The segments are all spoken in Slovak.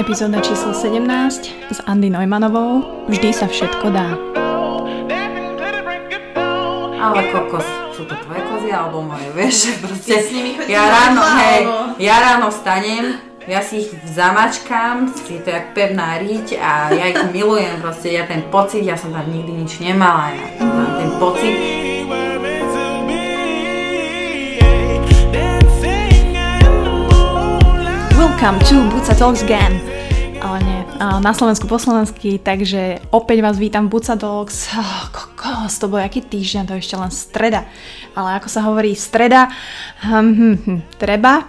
Epizóda číslo 17 s Andy Neumannovou. Vždy sa všetko dá. Ale kokos, sú to tvoje kozy alebo moje, vieš, proste. s nimi ja ráno, hej, ja ráno vstanem, ja si ich zamačkám, si to jak pevná riť a ja ich milujem proste, ja ten pocit, ja som tam nikdy nič nemala, ja mám ten pocit, Welcome to Buca Talks again. Ale nie, na Slovensku po slovensky, takže opäť vás vítam v Buca Talks. Oh, kokos, to bol aký týždeň, to je ešte len streda. Ale ako sa hovorí streda, hm, hm, hm, treba.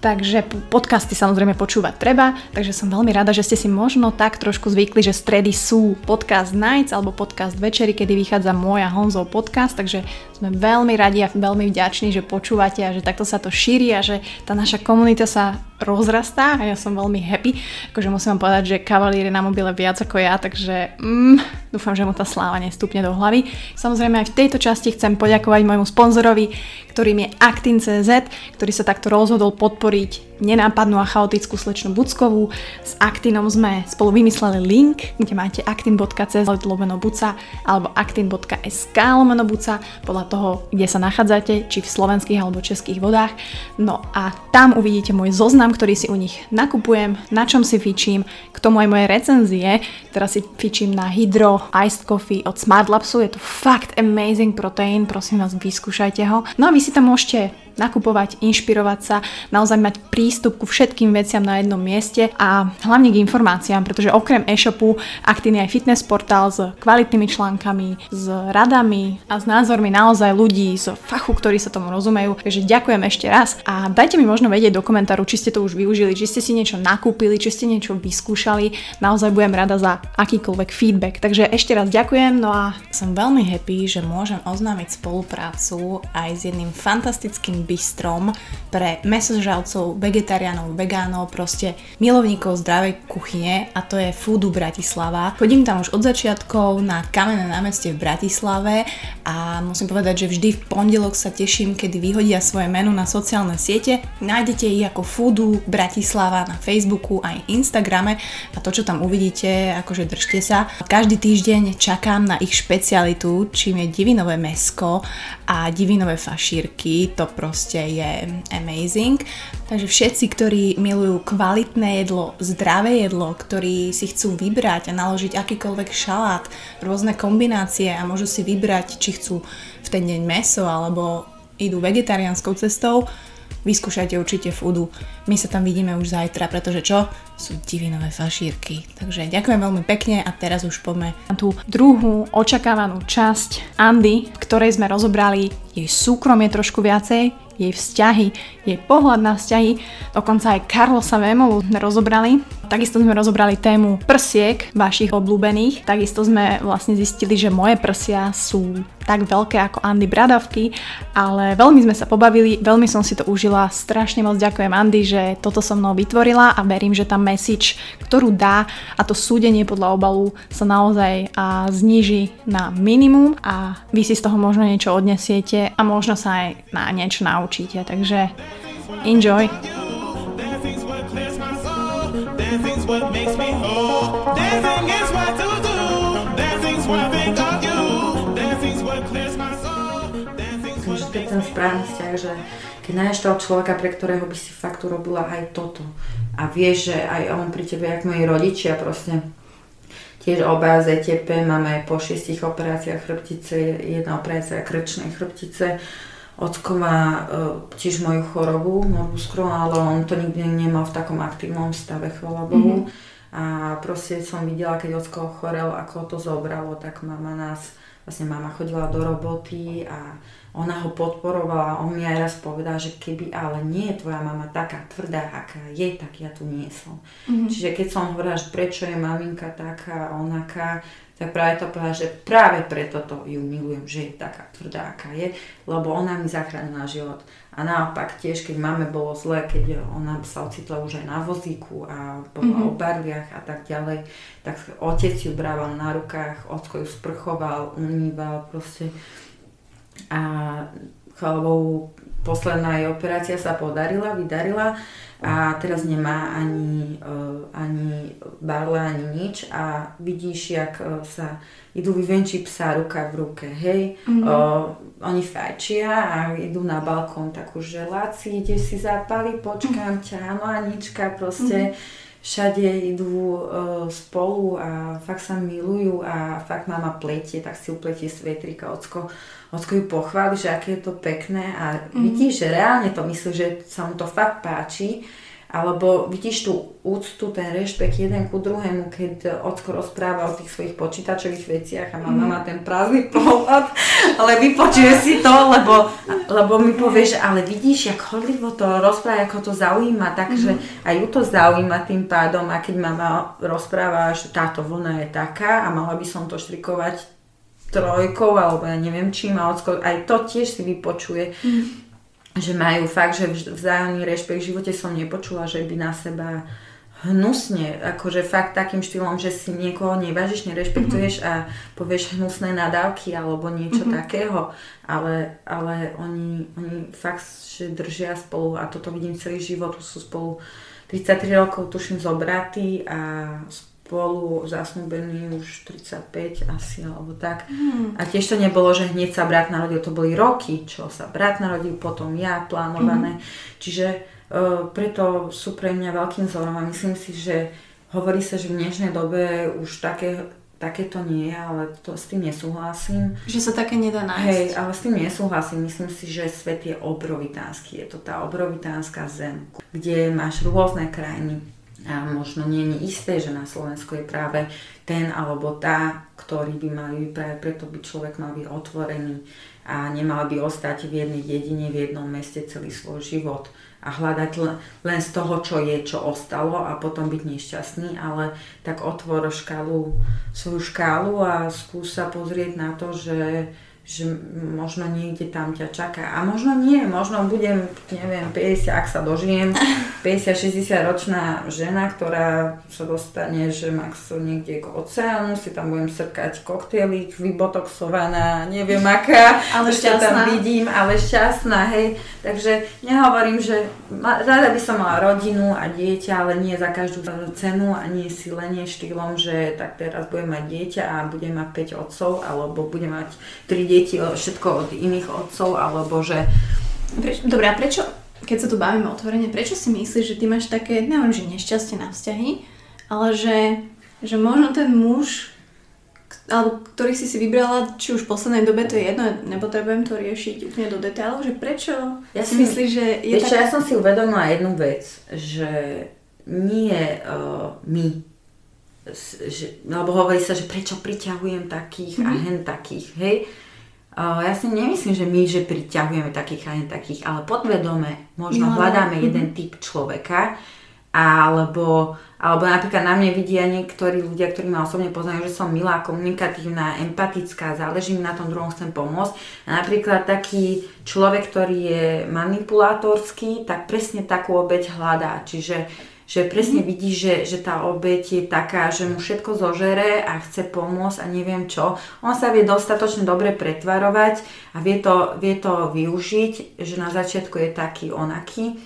Takže podcasty samozrejme počúvať treba, takže som veľmi rada, že ste si možno tak trošku zvykli, že stredy sú podcast nights alebo podcast večery, kedy vychádza môj a Honzov podcast, takže sme veľmi radi a veľmi vďační, že počúvate a že takto sa to šíri a že tá naša komunita sa rozrastá a ja som veľmi happy. Akože musím vám povedať, že kavalír je na mobile viac ako ja, takže mm, dúfam, že mu tá sláva nestúpne do hlavy. Samozrejme aj v tejto časti chcem poďakovať môjmu sponzorovi, ktorým je Actin.cz, ktorý sa takto rozhodol podporiť nenápadnú a chaotickú slečnu Buckovú. S Actinom sme spolu vymysleli link, kde máte actin.cz lomeno buca alebo actin.sk lomeno buca podľa toho, kde sa nachádzate, či v slovenských alebo českých vodách. No a tam uvidíte môj zoznam, ktorý si u nich nakupujem, na čom si fičím, k tomu aj moje recenzie. Teraz si fičím na Hydro Iced Coffee od Smart Labsu, je to fakt amazing protein, prosím vás, vyskúšajte ho. No a vy si tam môžete nakupovať, inšpirovať sa, naozaj mať prístup ku všetkým veciam na jednom mieste a hlavne k informáciám, pretože okrem e-shopu Actin je aj fitness portál s kvalitnými článkami, s radami a s názormi naozaj ľudí z fachu, ktorí sa tomu rozumejú. Takže ďakujem ešte raz a dajte mi možno vedieť do komentáru, či ste to už využili, či ste si niečo nakúpili, či ste niečo vyskúšali. Naozaj budem rada za akýkoľvek feedback. Takže ešte raz ďakujem, no a som veľmi happy, že môžem oznámiť spoluprácu aj s jedným fantastickým bistrom pre mesožravcov, vegetariánov, vegánov, proste milovníkov zdravej kuchyne a to je Foodu Bratislava. Chodím tam už od začiatkov na kamenné námestie v Bratislave a musím povedať, že vždy v pondelok sa teším, kedy vyhodia svoje menu na sociálne siete. Nájdete ich ako Foodu Bratislava na Facebooku aj Instagrame a to, čo tam uvidíte, akože držte sa. Každý týždeň čakám na ich špecialitu, čím je divinové mesko a divinové fašírky. To proste je amazing. Takže všetci, ktorí milujú kvalitné jedlo, zdravé jedlo, ktorí si chcú vybrať a naložiť akýkoľvek šalát, rôzne kombinácie a môžu si vybrať, či chcú v ten deň meso alebo idú vegetariánskou cestou, vyskúšajte určite foodu. My sa tam vidíme už zajtra, pretože čo? Sú divinové fašírky. Takže ďakujem veľmi pekne a teraz už poďme na tú druhú očakávanú časť Andy, ktorej sme rozobrali jej súkromie trošku viacej, jej vzťahy, jej pohľad na vzťahy, dokonca aj Karlosa Vémolu sme rozobrali. Takisto sme rozobrali tému prsiek vašich obľúbených. Takisto sme vlastne zistili, že moje prsia sú tak veľké ako Andy Bradavky, ale veľmi sme sa pobavili, veľmi som si to užila, strašne moc ďakujem Andy, že toto so mnou vytvorila a verím, že tá message, ktorú dá a to súdenie podľa obalu sa naozaj a zníži na minimum a vy si z toho možno niečo odnesiete a možno sa aj na niečo naučíte, takže enjoy! Dancing's what makes me whole. Dancing is what je ten správny vzťah, že keď nájdeš toho človeka, pre ktorého by si fakt urobila aj toto a vieš, že aj on pri tebe, jak moji rodičia proste tiež obaja ZTP, máme po šiestich operáciách chrbtice, jedna operácia krčnej chrbtice, Ocko má e, tiež moju chorobu, morbus Crohn, ale on to nikdy nemal v takom aktívnom stave, chvala Bohu. A proste som videla, keď Ocko ochorel, ako to zobralo, tak mama nás, vlastne mama chodila do roboty a ona ho podporovala. On mi aj raz povedal, že keby ale nie je tvoja mama taká tvrdá, aká je, tak ja tu nie som. Čiže keď som hovorila, že prečo je maminka taká, onaká, tak práve to povedala, že práve preto to ju milujem, že je taká tvrdá, aká je, lebo ona mi zachránila život. A naopak tiež, keď máme bolo zle, keď ona sa ocitla už aj na vozíku a bola mm-hmm. o a tak ďalej, tak otec ju brával na rukách, ocko ju sprchoval, umýval proste. A chvála Bohu, posledná jej operácia sa podarila, vydarila a teraz nemá ani, uh, ani barle, ani nič a vidíš, jak uh, sa idú vyvenčiť psa ruka v ruke, hej. Mm-hmm. Uh, oni fajčia a idú na balkón takú želáci, ide si zapali, počkám ťa, no Anička, proste mm-hmm. všade idú uh, spolu a fakt sa milujú a fakt mama pletie, tak si upletie svetrika, ocko, ocko ju pochváli, že aké je to pekné a mm-hmm. vidíš, že reálne to myslí, že sa mu to fakt páči alebo vidíš tú úctu, ten rešpekt jeden ku druhému, keď Ocko rozpráva o tých svojich počítačových veciach a mama mm. má ten prázdny pohľad, ale vypočuje si to, lebo, lebo mi povie, že ale vidíš, jak hodlivo to rozpráva, ako to zaujíma, takže mm. aj ju to zaujíma tým pádom a keď mama rozpráva, že táto vlna je taká a mala by som to štrikovať trojkou alebo ja neviem čím a Ocko aj to tiež si vypočuje. Mm že majú fakt, že vzájomný rešpekt. V živote som nepočula, že by na seba hnusne, akože fakt takým štýlom, že si niekoho nevážiš, nerešpektuješ mm-hmm. a povieš hnusné nadávky alebo niečo mm-hmm. takého, ale, ale oni, oni fakt, že držia spolu a toto vidím celý život, sú spolu 33 rokov, tuším, zobratí a spolu zasnúbení už 35 asi alebo tak. Mm. A tiež to nebolo, že hneď sa brat narodil, to boli roky, čo sa brat narodil, potom ja, plánované. Mm. Čiže uh, preto sú pre mňa veľkým vzorom a myslím si, že hovorí sa, že v dnešnej dobe už také, také to nie je, ale to, s tým nesúhlasím. Že sa také nedá nájsť. Hej, ale s tým nesúhlasím. Myslím si, že svet je obrovitánsky. Je to tá obrovitánska zem, kde máš rôzne krajiny a možno nie je isté, že na Slovensku je práve ten alebo tá, ktorý by mali práve preto by človek mal byť otvorený a nemal by ostať v jednej dedine, v jednom meste celý svoj život a hľadať len z toho, čo je, čo ostalo a potom byť nešťastný, ale tak otvor škálu, svoju škálu a skús sa pozrieť na to, že že možno niekde tam ťa čaká. A možno nie, možno budem, neviem, 50, ak sa dožijem, 50-60 ročná žena, ktorá sa dostane, že max niekde k oceánu, si tam budem srkať koktejlík, vybotoxovaná, neviem aká, ale šťastná. tam vidím, ale šťastná, hej. Takže nehovorím, že rada by som mala rodinu a dieťa, ale nie za každú cenu a nie silenie štýlom, že tak teraz budem mať dieťa a budem mať 5 otcov, alebo budem mať 3 dieťa deti všetko od iných otcov, alebo že... Dobre, a prečo, keď sa tu bavíme otvorene, prečo si myslíš, že ty máš také, neviem, že nešťastie na vzťahy, ale že, že možno ten muž, alebo ktorý si si vybrala, či už v poslednej dobe, to je jedno, nepotrebujem to riešiť úplne do detailov, že prečo ja si myslíš, že je tak... ja som si uvedomila jednu vec, že nie uh, my, že, lebo hovorí sa, že prečo priťahujem takých mm-hmm. a mhm. hen takých, hej, ja si nemyslím, že my, že priťahujeme takých a takých, ale podvedome možno no, hľadáme mm-hmm. jeden typ človeka, alebo, alebo napríklad na mne vidia niektorí ľudia, ktorí ma osobne poznajú, že som milá, komunikatívna, empatická, záleží mi na tom druhom, chcem pomôcť. A napríklad taký človek, ktorý je manipulátorský, tak presne takú obeď hľadá. Čiže že presne mhm. vidí, že, že tá obeť je taká, že mu všetko zožere a chce pomôcť a neviem čo. On sa vie dostatočne dobre pretvarovať a vie to, vie to využiť, že na začiatku je taký onaký.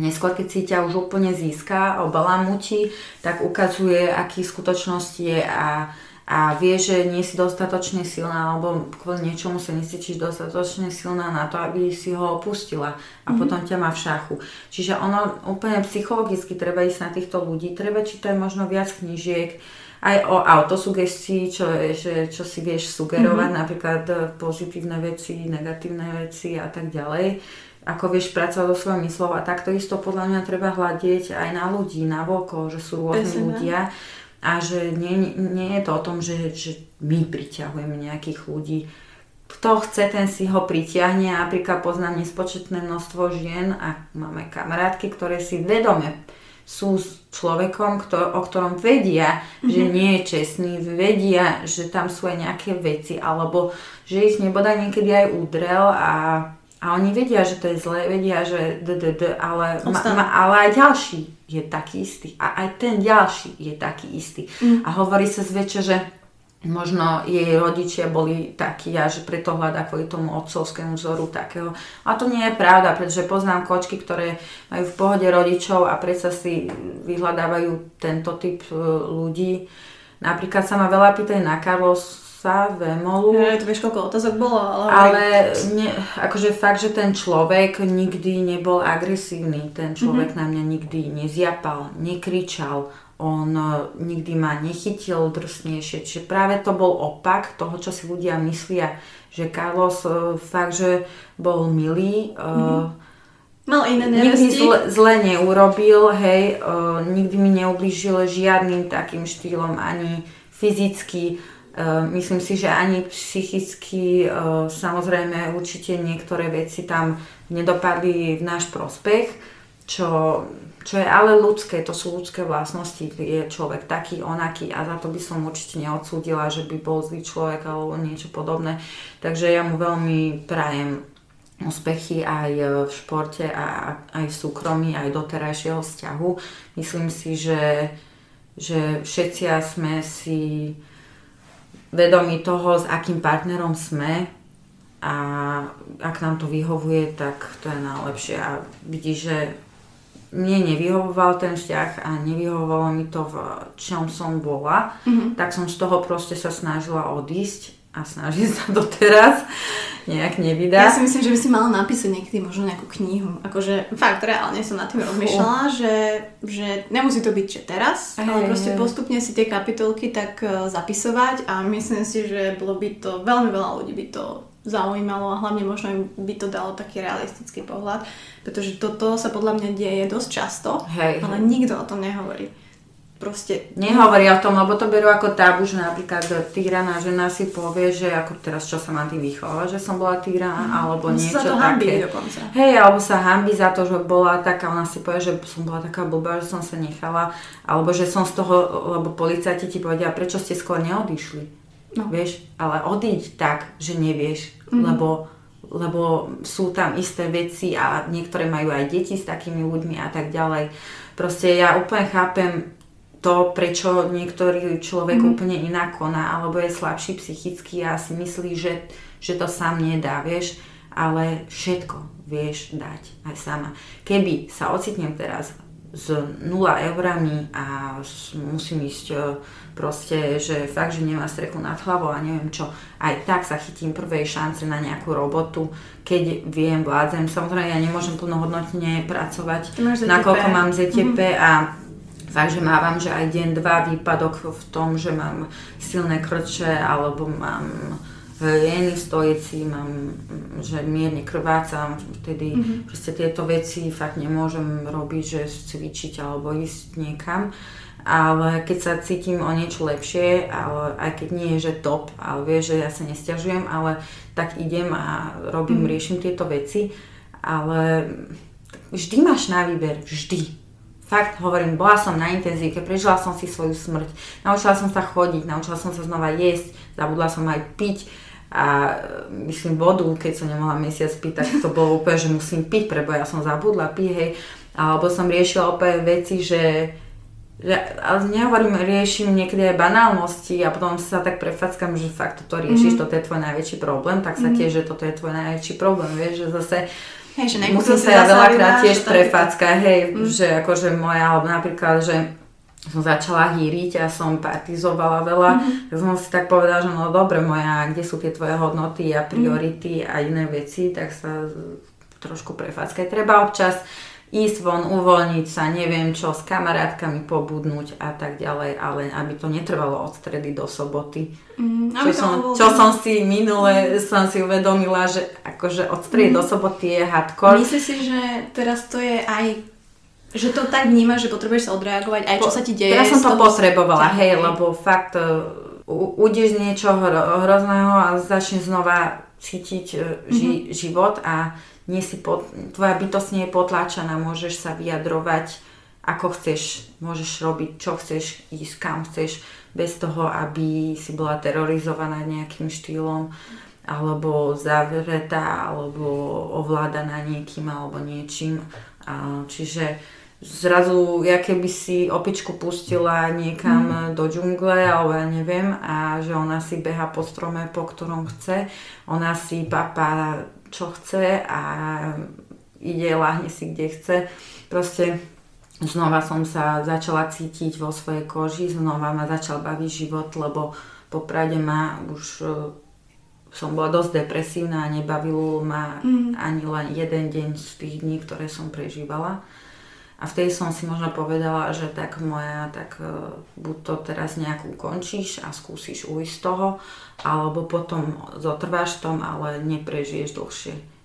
Neskôr, keď si ťa už úplne získa, obalamutí, tak ukazuje, aký v skutočnosti je a a vie, že nie si dostatočne silná alebo kvôli niečomu sa necítiš dostatočne silná na to, aby si ho opustila a mm-hmm. potom ťa má v šachu. Čiže ono úplne psychologicky treba ísť na týchto ľudí, treba čítať možno viac knížiek, aj o autosugestii, čo, že, čo si vieš sugerovať, mm-hmm. napríklad pozitívne veci, negatívne veci a tak ďalej ako vieš pracovať so svojou myslou a takto isto podľa mňa treba hľadiť aj na ľudí, na voko, že sú rôzni ľudia a že nie, nie je to o tom, že, že my priťahujeme nejakých ľudí. Kto chce, ten si ho pritiahne. Napríklad poznám nespočetné množstvo žien a máme kamarátky, ktoré si vedome sú s človekom, kto, o ktorom vedia, mm-hmm. že mhm. nie je čestný, vedia, že tam sú aj nejaké veci, alebo že ich nebodaj niekedy aj udrel a a oni vedia, že to je zlé, vedia, že d, d, d, ale, ma, ma, ale aj ďalší je taký istý. A aj ten ďalší je taký istý. Mm. A hovorí sa zväčša, že možno jej rodičia boli takí a že preto hľadá kvôli tomu otcovskému vzoru takého. A to nie je pravda, pretože poznám kočky, ktoré majú v pohode rodičov a predsa si vyhľadávajú tento typ e, ľudí. Napríklad sa ma veľa pýtajú na Carlosa Vemolu. Ja, to vieš, koľko otázok bolo, ale... Ale ne, akože fakt, že ten človek nikdy nebol agresívny. Ten človek mm-hmm. na mňa nikdy nezjapal, nekričal, on e, nikdy ma nechytil drsnejšie. Čiže práve to bol opak toho, čo si ľudia myslia, že Carlos e, fakt, že bol milý, mm-hmm. Mal iné nikdy zle, zle neurobil, hej, uh, nikdy mi neublížil žiadnym takým štýlom, ani fyzicky, myslím si, že ani psychicky, uh, samozrejme určite niektoré veci tam nedopadli v náš prospech, čo čo je ale ľudské, to sú ľudské vlastnosti, je človek taký, onaký a za to by som určite neodsúdila, že by bol zlý človek alebo niečo podobné. Takže ja mu veľmi prajem úspechy aj v športe a aj v súkromí, aj do terajšieho vzťahu. Myslím si, že, že všetci sme si vedomi toho, s akým partnerom sme a ak nám to vyhovuje, tak to je najlepšie. A vidíš, že mne nevyhovoval ten vzťah a nevyhovovalo mi to, v čom som bola, mm-hmm. tak som z toho proste sa snažila odísť a snažím sa doteraz nejak nevydať. Ja si myslím, že by si mala napísať niekedy možno nejakú knihu. Akože fakt reálne som nad tým rozmýšľala, že, že nemusí to byť že teraz, hey, ale proste postupne si tie kapitolky tak uh, zapisovať a myslím si, že bolo by to, veľmi veľa ľudí by to zaujímalo a hlavne možno im by to dalo taký realistický pohľad, pretože toto sa podľa mňa deje dosť často, hej, ale hej. nikto o tom nehovorí. Proste... Nehovorí o tom, lebo to berú ako tabu, že napríklad týraná žena si povie, že ako teraz čo sa má tým vychovať, že som bola týraná, mm. alebo On niečo sa to také. dokonca. Hej, alebo sa hambí za to, že bola taká, ona si povie, že som bola taká blbá, že som sa nechala, alebo že som z toho, lebo policajti ti povedia, prečo ste skôr neodišli. No. Vieš, ale odíď tak, že nevieš, mm. lebo lebo sú tam isté veci a niektoré majú aj deti s takými ľuďmi a tak ďalej. Proste ja úplne chápem to, prečo niektorý človek mm. úplne inak koná, alebo je slabší psychicky a si myslí, že, že to sám nedá, vieš, ale všetko vieš dať aj sama. Keby sa ocitnem teraz s 0 eurami a musím ísť e, proste, že fakt, že nemá strechu nad hlavou a neviem čo, aj tak sa chytím prvej šance na nejakú robotu, keď viem, vládzem. Samozrejme, ja nemôžem plnohodnotne pracovať, nakoľko mám ZTP mm-hmm. a fakt, že mávam, že aj deň, dva výpadok v tom, že mám silné krče alebo mám jeny v stojici, mám, že mierne krvácam, vtedy mm-hmm. proste tieto veci fakt nemôžem robiť, že cvičiť alebo ísť niekam. Ale keď sa cítim o niečo lepšie, ale aj keď nie je, že top, ale vieš, že ja sa nestiažujem, ale tak idem a robím, mm-hmm. riešim tieto veci, ale vždy máš na výber, vždy. Fakt hovorím, bola som na intenzívke, prežila som si svoju smrť, naučila som sa chodiť, naučila som sa znova jesť, zabudla som aj piť, a myslím vodu, keď som nemohla mesiac piť, tak to bolo úplne, že musím piť, prebo ja som zabudla piť, hej. Alebo som riešila úplne veci, že, že ale nehovorím, riešim niekedy aj banálnosti a potom sa tak prefackam, že fakt toto riešiš, mm-hmm. toto je tvoj najväčší problém, tak sa mm-hmm. tiež, že toto je tvoj najväčší problém, vieš, že zase Hej, že musím sa ja veľakrát tiež prefackať, hej, mm. že akože moja, alebo napríklad, že som začala hýriť a som partizovala veľa, mm-hmm. tak som si tak povedala, že no dobre moja, kde sú tie tvoje hodnoty a priority mm-hmm. a iné veci, tak sa trošku prefáckať. Treba občas ísť von, uvoľniť sa, neviem čo, s kamarátkami pobudnúť a tak ďalej, ale aby to netrvalo od stredy do soboty. Mm, čo, som, čo som si minule mm. som si uvedomila, že akože od stredy mm. do soboty je hardcore. Myslíš si, že teraz to je aj že to tak vnímaš, že potrebuješ sa odreagovať aj čo po, sa ti deje. Ja som to potrebovala, hej, lebo fakt uh, ujdeš z niečoho hrozného a začneš znova cítiť uh, ži, mm-hmm. život a nie si pod, tvoja bytosť nie je potláčaná, môžeš sa vyjadrovať ako chceš, môžeš robiť čo chceš, ísť kam chceš, bez toho, aby si bola terorizovaná nejakým štýlom alebo zavretá, alebo ovládaná niekým alebo niečím. A, čiže zrazu, ja keby si opičku pustila niekam mm. do džungle, alebo ja neviem, a že ona si beha po strome, po ktorom chce, ona si papá čo chce a ide, lahne si kde chce. Proste znova som sa začala cítiť vo svojej koži, znova ma začal baviť život, lebo poprade ma už som bola dosť depresívna a nebavilo ma mm. ani len jeden deň z tých dní, ktoré som prežívala. A vtedy som si možno povedala, že tak moja, tak uh, buď to teraz nejak ukončíš a skúsiš ujsť z toho, alebo potom zotrváš v tom, ale neprežiješ dlhšie.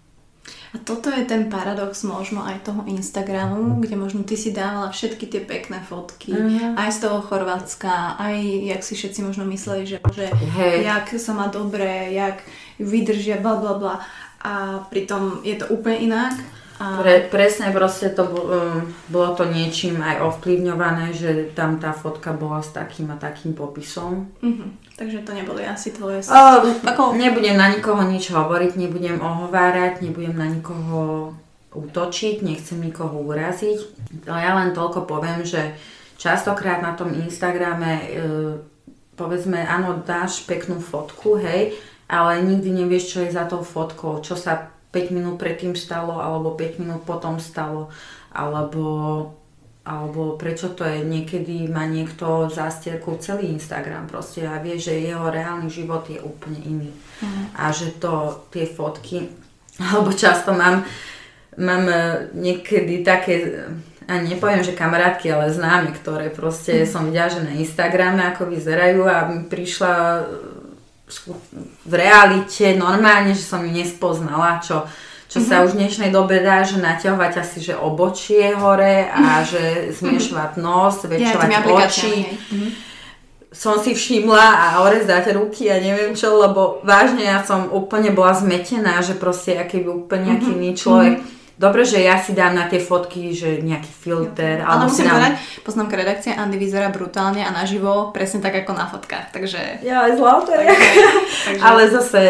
A toto je ten paradox možno aj toho Instagramu, kde možno ty si dávala všetky tie pekné fotky, mm. aj z toho Chorvátska, aj jak si všetci možno mysleli, že, že hey. jak sa má dobre, jak vydržia, bla bla bla. A pritom je to úplne inak. Pre, presne proste to um, bolo to niečím aj ovplyvňované, že tam tá fotka bola s takým a takým popisom. Uh-huh. Takže to neboli asi tvoje... O, ako... Nebudem na nikoho nič hovoriť, nebudem ohovárať, nebudem na nikoho útočiť, nechcem nikoho uraziť. Ale ja len toľko poviem, že častokrát na tom Instagrame e, povedzme, áno, dáš peknú fotku, hej, ale nikdy nevieš, čo je za tou fotkou, čo sa 5 minút predtým stalo, alebo 5 minút potom stalo, alebo, alebo prečo to je, niekedy má niekto zástierku celý Instagram proste a vie, že jeho reálny život je úplne iný. Mm. A že to, tie fotky, alebo často mám, mám e, niekedy také, a nepoviem, že kamarátky, ale známe, ktoré proste mm. som videla, že na Instagrame ako vyzerajú a mi prišla v realite normálne, že som ju nespoznala, čo, čo mm-hmm. sa už v dnešnej dobe dá, že naťahovať asi, že obočie hore a že zmiešovať nos, väčšovať ja, oči. Mm-hmm. Som si všimla a orezať ruky a neviem čo, lebo vážne ja som úplne bola zmetená, že proste aký by úplne nejaký mm-hmm. iný človek. Mm-hmm Dobre, že ja si dám na tie fotky, že nejaký filter. Ja, ale musím dám... povedať, poznámka redakcie, Andy vyzerá brutálne a naživo presne tak ako na fotkách, takže... Ja aj zlaté. takže... Ale zase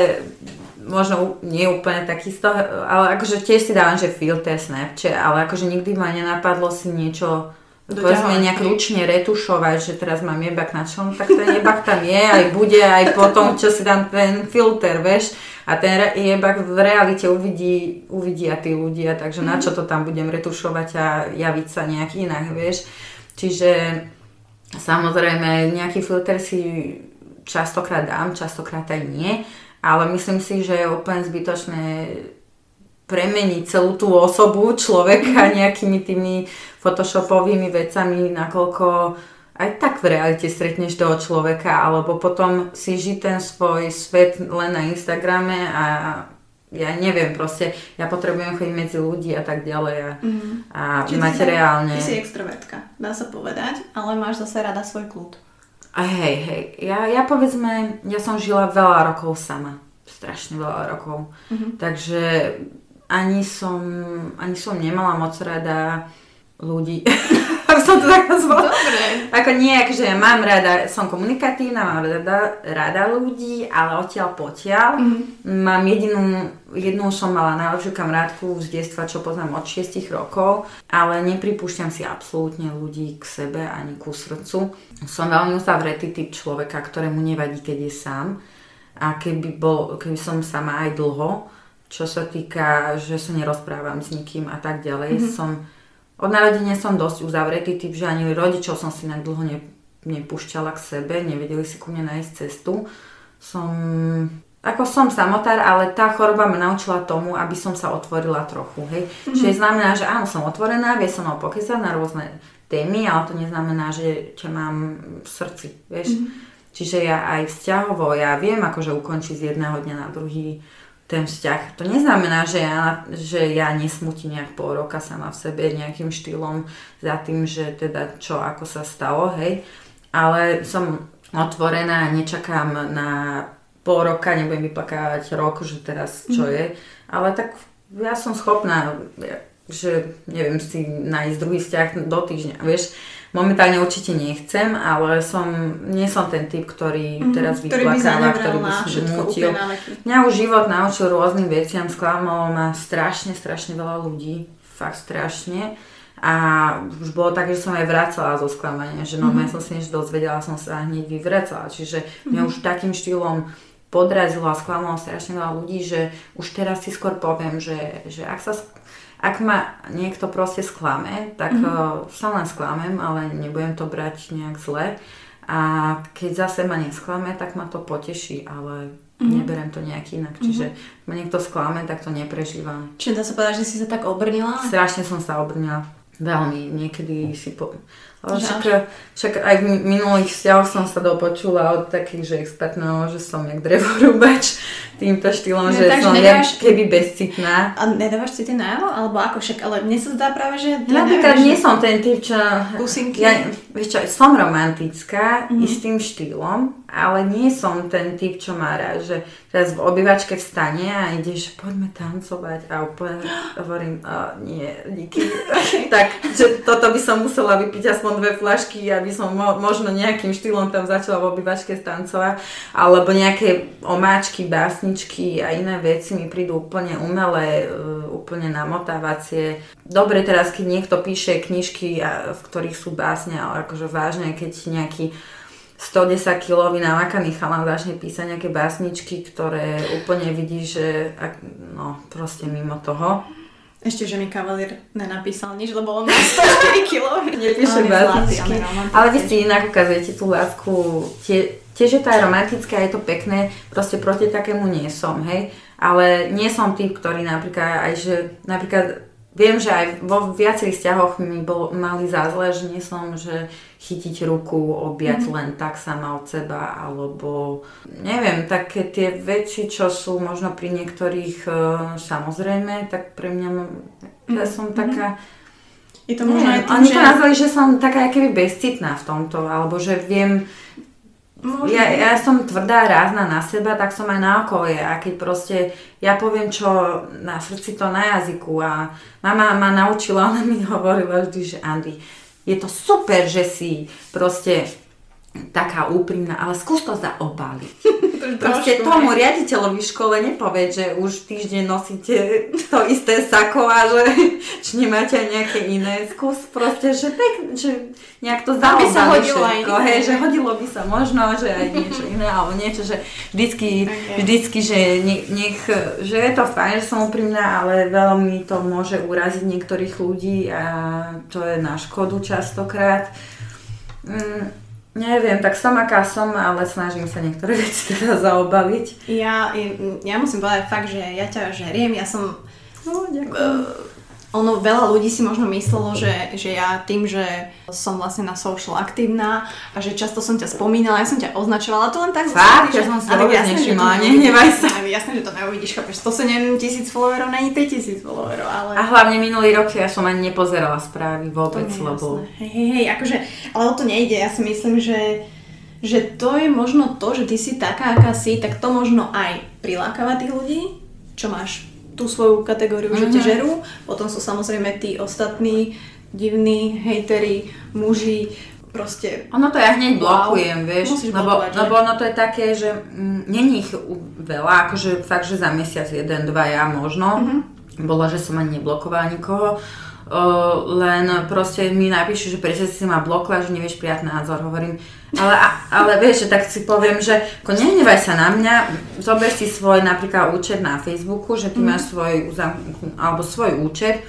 možno nie úplne takisto, ale akože tiež si dávam, že filter, Snapchat, ale akože nikdy ma nenapadlo si niečo povedzme nejak ručne retušovať, že teraz mám jebak na čom, tak ten jebak tam je, aj bude, aj potom, čo si dám ten filter, veš. A ten jebak v realite uvidí, uvidia tí ľudia, takže mm-hmm. na čo to tam budem retušovať a javiť sa nejak inak, vieš. Čiže samozrejme nejaký filter si častokrát dám, častokrát aj nie, ale myslím si, že je úplne zbytočné premeniť celú tú osobu človeka mhm. nejakými tými photoshopovými vecami, nakoľko aj tak v realite stretneš toho človeka, alebo potom si ži ten svoj svet len na Instagrame a ja neviem, proste ja potrebujem chodiť medzi ľudí a tak ďalej a, mm. a mať ty reálne... Ty si extrovertka, dá sa povedať, ale máš zase rada svoj kľud. A hej, hej, ja, ja povedzme, ja som žila veľa rokov sama, strašne veľa rokov, mm-hmm. takže ani som, ani som nemala moc rada ľudí. Ak som to tak nazvala. Dobre. Ako nie, akože ja mám rada, som komunikatívna, mám rada, rada ľudí, ale odtiaľ potiaľ. Mm-hmm. Mám jedinú, jednu som mala najlepšiu kamarátku z detstva, čo poznám od 6 rokov, ale nepripúšťam si absolútne ľudí k sebe ani ku srdcu. Som veľmi uzavretý typ človeka, ktorému nevadí, keď je sám. A keby, bol, keby som sama aj dlho, čo sa týka, že sa nerozprávam s nikým a tak ďalej, mm-hmm. som od narodenia som dosť uzavretý typ, že ani rodičov som si tak dlho ne, nepúšťala k sebe, nevedeli si ku mne nájsť cestu. Som, ako som samotár, ale tá choroba ma naučila tomu, aby som sa otvorila trochu, hej. Mm-hmm. Čiže znamená, že áno, som otvorená, vie som pokecať na rôzne témy, ale to neznamená, že ťa mám v srdci, vieš. Mm-hmm. Čiže ja aj vzťahovo, ja viem akože ukončiť z jedného dňa na druhý ten vzťah. To neznamená, že ja, že ja nesmutím nejak pol roka sama v sebe nejakým štýlom za tým, že teda čo, ako sa stalo, hej. Ale som otvorená nečakám na pol roka, nebudem vyplakávať rok, že teraz čo mm. je. Ale tak ja som schopná, že neviem si nájsť druhý vzťah do týždňa, vieš Momentálne určite nechcem, ale som, nie som ten typ, ktorý mm-hmm, teraz vyplakáva, ktorý by si nutil. Mňa už život naučil rôznym veciam, sklamalo ma strašne, strašne veľa ľudí, fakt strašne. a už bolo tak, že som aj vracala zo sklamania, že no, Mhm. mm-hmm. som si niečo dozvedela, som sa hneď vyvracala, čiže Mhm. mňa už takým štýlom podrazilo a sklamalo strašne veľa ľudí, že už teraz si skôr poviem, že, že ak sa ak ma niekto proste sklame, tak Mhm. mm-hmm. sa len sklamem, ale nebudem to brať nejak zle. A keď zase ma nesklame, tak ma to poteší, ale Mhm. mm-hmm. neberem to nejak inak. Čiže ak ma niekto sklame, tak to neprežívam. Čiže dá sa povedať, že si sa tak obrnila? Strašne som sa obrnila. Veľmi, niekedy si po... Však, však aj v mi- minulých vzťahoch som sa dopočula od takých, že expertného, že som jak drevorúbač týmto štýlom, No, že takže som jak keby bezcitná. A nedávaš si ty najavo? Alebo ako však? Ale mne sa zdá práve, že... ty Napríklad nie som ten typ, čo... Pusinky? Ja, vieš čo, som romantická, Mhm. mm-hmm. istým štýlom, ale nie som ten typ, čo má rád, že teraz v obývačke vstane a ide, že poďme tancovať a úplne hovorím, a nie, díky. tak, že toto by som musela vypiť aspoň dve flašky, aby som mo- možno nejakým štýlom tam začala v obývačke tancovať, alebo nejaké omáčky, básničky a iné veci mi prídu úplne umelé, e, úplne namotávacie. Dobre teraz, keď niekto píše knižky, v ktorých sú básne, ale akože vážne, keď nejaký 110 kilový namakaný chalan začne písať nejaké básničky, ktoré úplne vidí, že no proste mimo toho. Ešte, že mi kavalier nenapísal nič, lebo on má 104 kg. Nepíše básničky. Ale vy si inak ukazujete tú lásku, tie, tiež je to aj romantické, je to pekné, proste proti takému nie som, hej. Ale nie som typ, ktorý napríklad aj, že napríklad viem, že aj vo viacerých vzťahoch mi bol, mali za zle, že nie som, že chytiť ruku, objať mm-hmm. len tak sama od seba, alebo neviem, také tie veci, čo sú možno pri niektorých uh, samozrejme, tak pre mňa, ja som taká, Je to možno aj Neviem, tým, oni že... to nazvali, že som taká keby bezcitná v tomto, alebo že viem, Možno. ja, ja som tvrdá, rázna na seba, tak som aj na okolie a keď proste ja poviem, čo na srdci, to na jazyku a mama ma naučila, ona mi hovorila vždy, že Andy, je to super, že si proste taká úprimná, ale skús to zaobaliť. Proste tomu riaditeľovi škole nepovie, že už týždeň nosíte to isté sako a že či nemáte aj nejaké iné. Skús proste, že, pek, že nejak to Aby sa hodilo všetko, hej, že hodilo by sa možno, že aj niečo iné, alebo niečo, že vždycky, Okay. vždycky že nech, že je to fajn, že som úprimná, ale veľmi to môže uraziť niektorých ľudí a to je na škodu častokrát. Mm, neviem, tak som aká som, ale snažím sa niektoré veci teda zaobaliť. Ja, ja musím povedať fakt, že ja ťa žeriem, ja som... No, Uh, ono, veľa ľudí si možno myslelo, že, že ja tým, že som vlastne na social aktívna a že často som ťa spomínala, ja som ťa označovala, to len tak Fakt? že- Ja som si to nevšimla, neuvidíš. nehnevaj sa. Ale Jasné, že to neuvidíš, chápeš, 107 tisíc followerov, není 5 tisíc followerov, ale... A hlavne minulý rok ja som ani nepozerala správy vôbec, lebo... Hej, hej, hej, akože, ale o to nejde, ja si myslím, že že to je možno to, že ty si taká, aká si, tak to možno aj prilákava tých ľudí, čo máš tú svoju kategóriu, mm-hmm. že Mhm. ťa žerú. Potom sú samozrejme tí ostatní divní hejteri, muži, proste Ono to ja hneď Wow. blokujem, vieš, Musíš lebo, blokovať, lebo ono to je také, že mm, není ich veľa, akože fakt, že za mesiac jeden, dva ja možno. Mhm. Mm-hmm. Bolo, že som ani neblokovala nikoho. Len proste mi napíšu, že prečo si ma blokla, že nevieš prijať názor. Hovorím, ale, ale vieš, že tak si poviem, že ako nehnevaj sa na mňa, zober si svoj napríklad účet na Facebooku, že ty mm. máš svoj, alebo svoj účet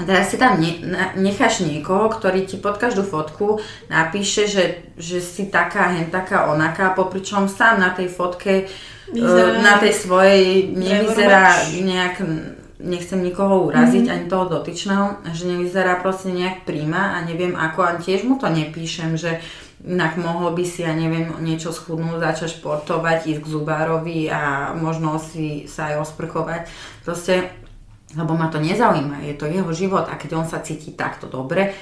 a teraz si tam ne, necháš niekoho, ktorý ti pod každú fotku napíše, že, že si taká, hen taká, onaká, popri čom sám na tej fotke, Vyzerá- e, na tej svojej nevyzerá nejak, nechcem nikoho uraziť, ani toho dotyčného, že nevyzerá proste nejak príma a neviem ako, a tiež mu to nepíšem, že inak mohol by si, ja neviem, niečo schudnúť, začať športovať, ísť k zubárovi a možno si sa aj osprchovať. Proste lebo ma to nezaujíma, je to jeho život a keď on sa cíti takto dobre,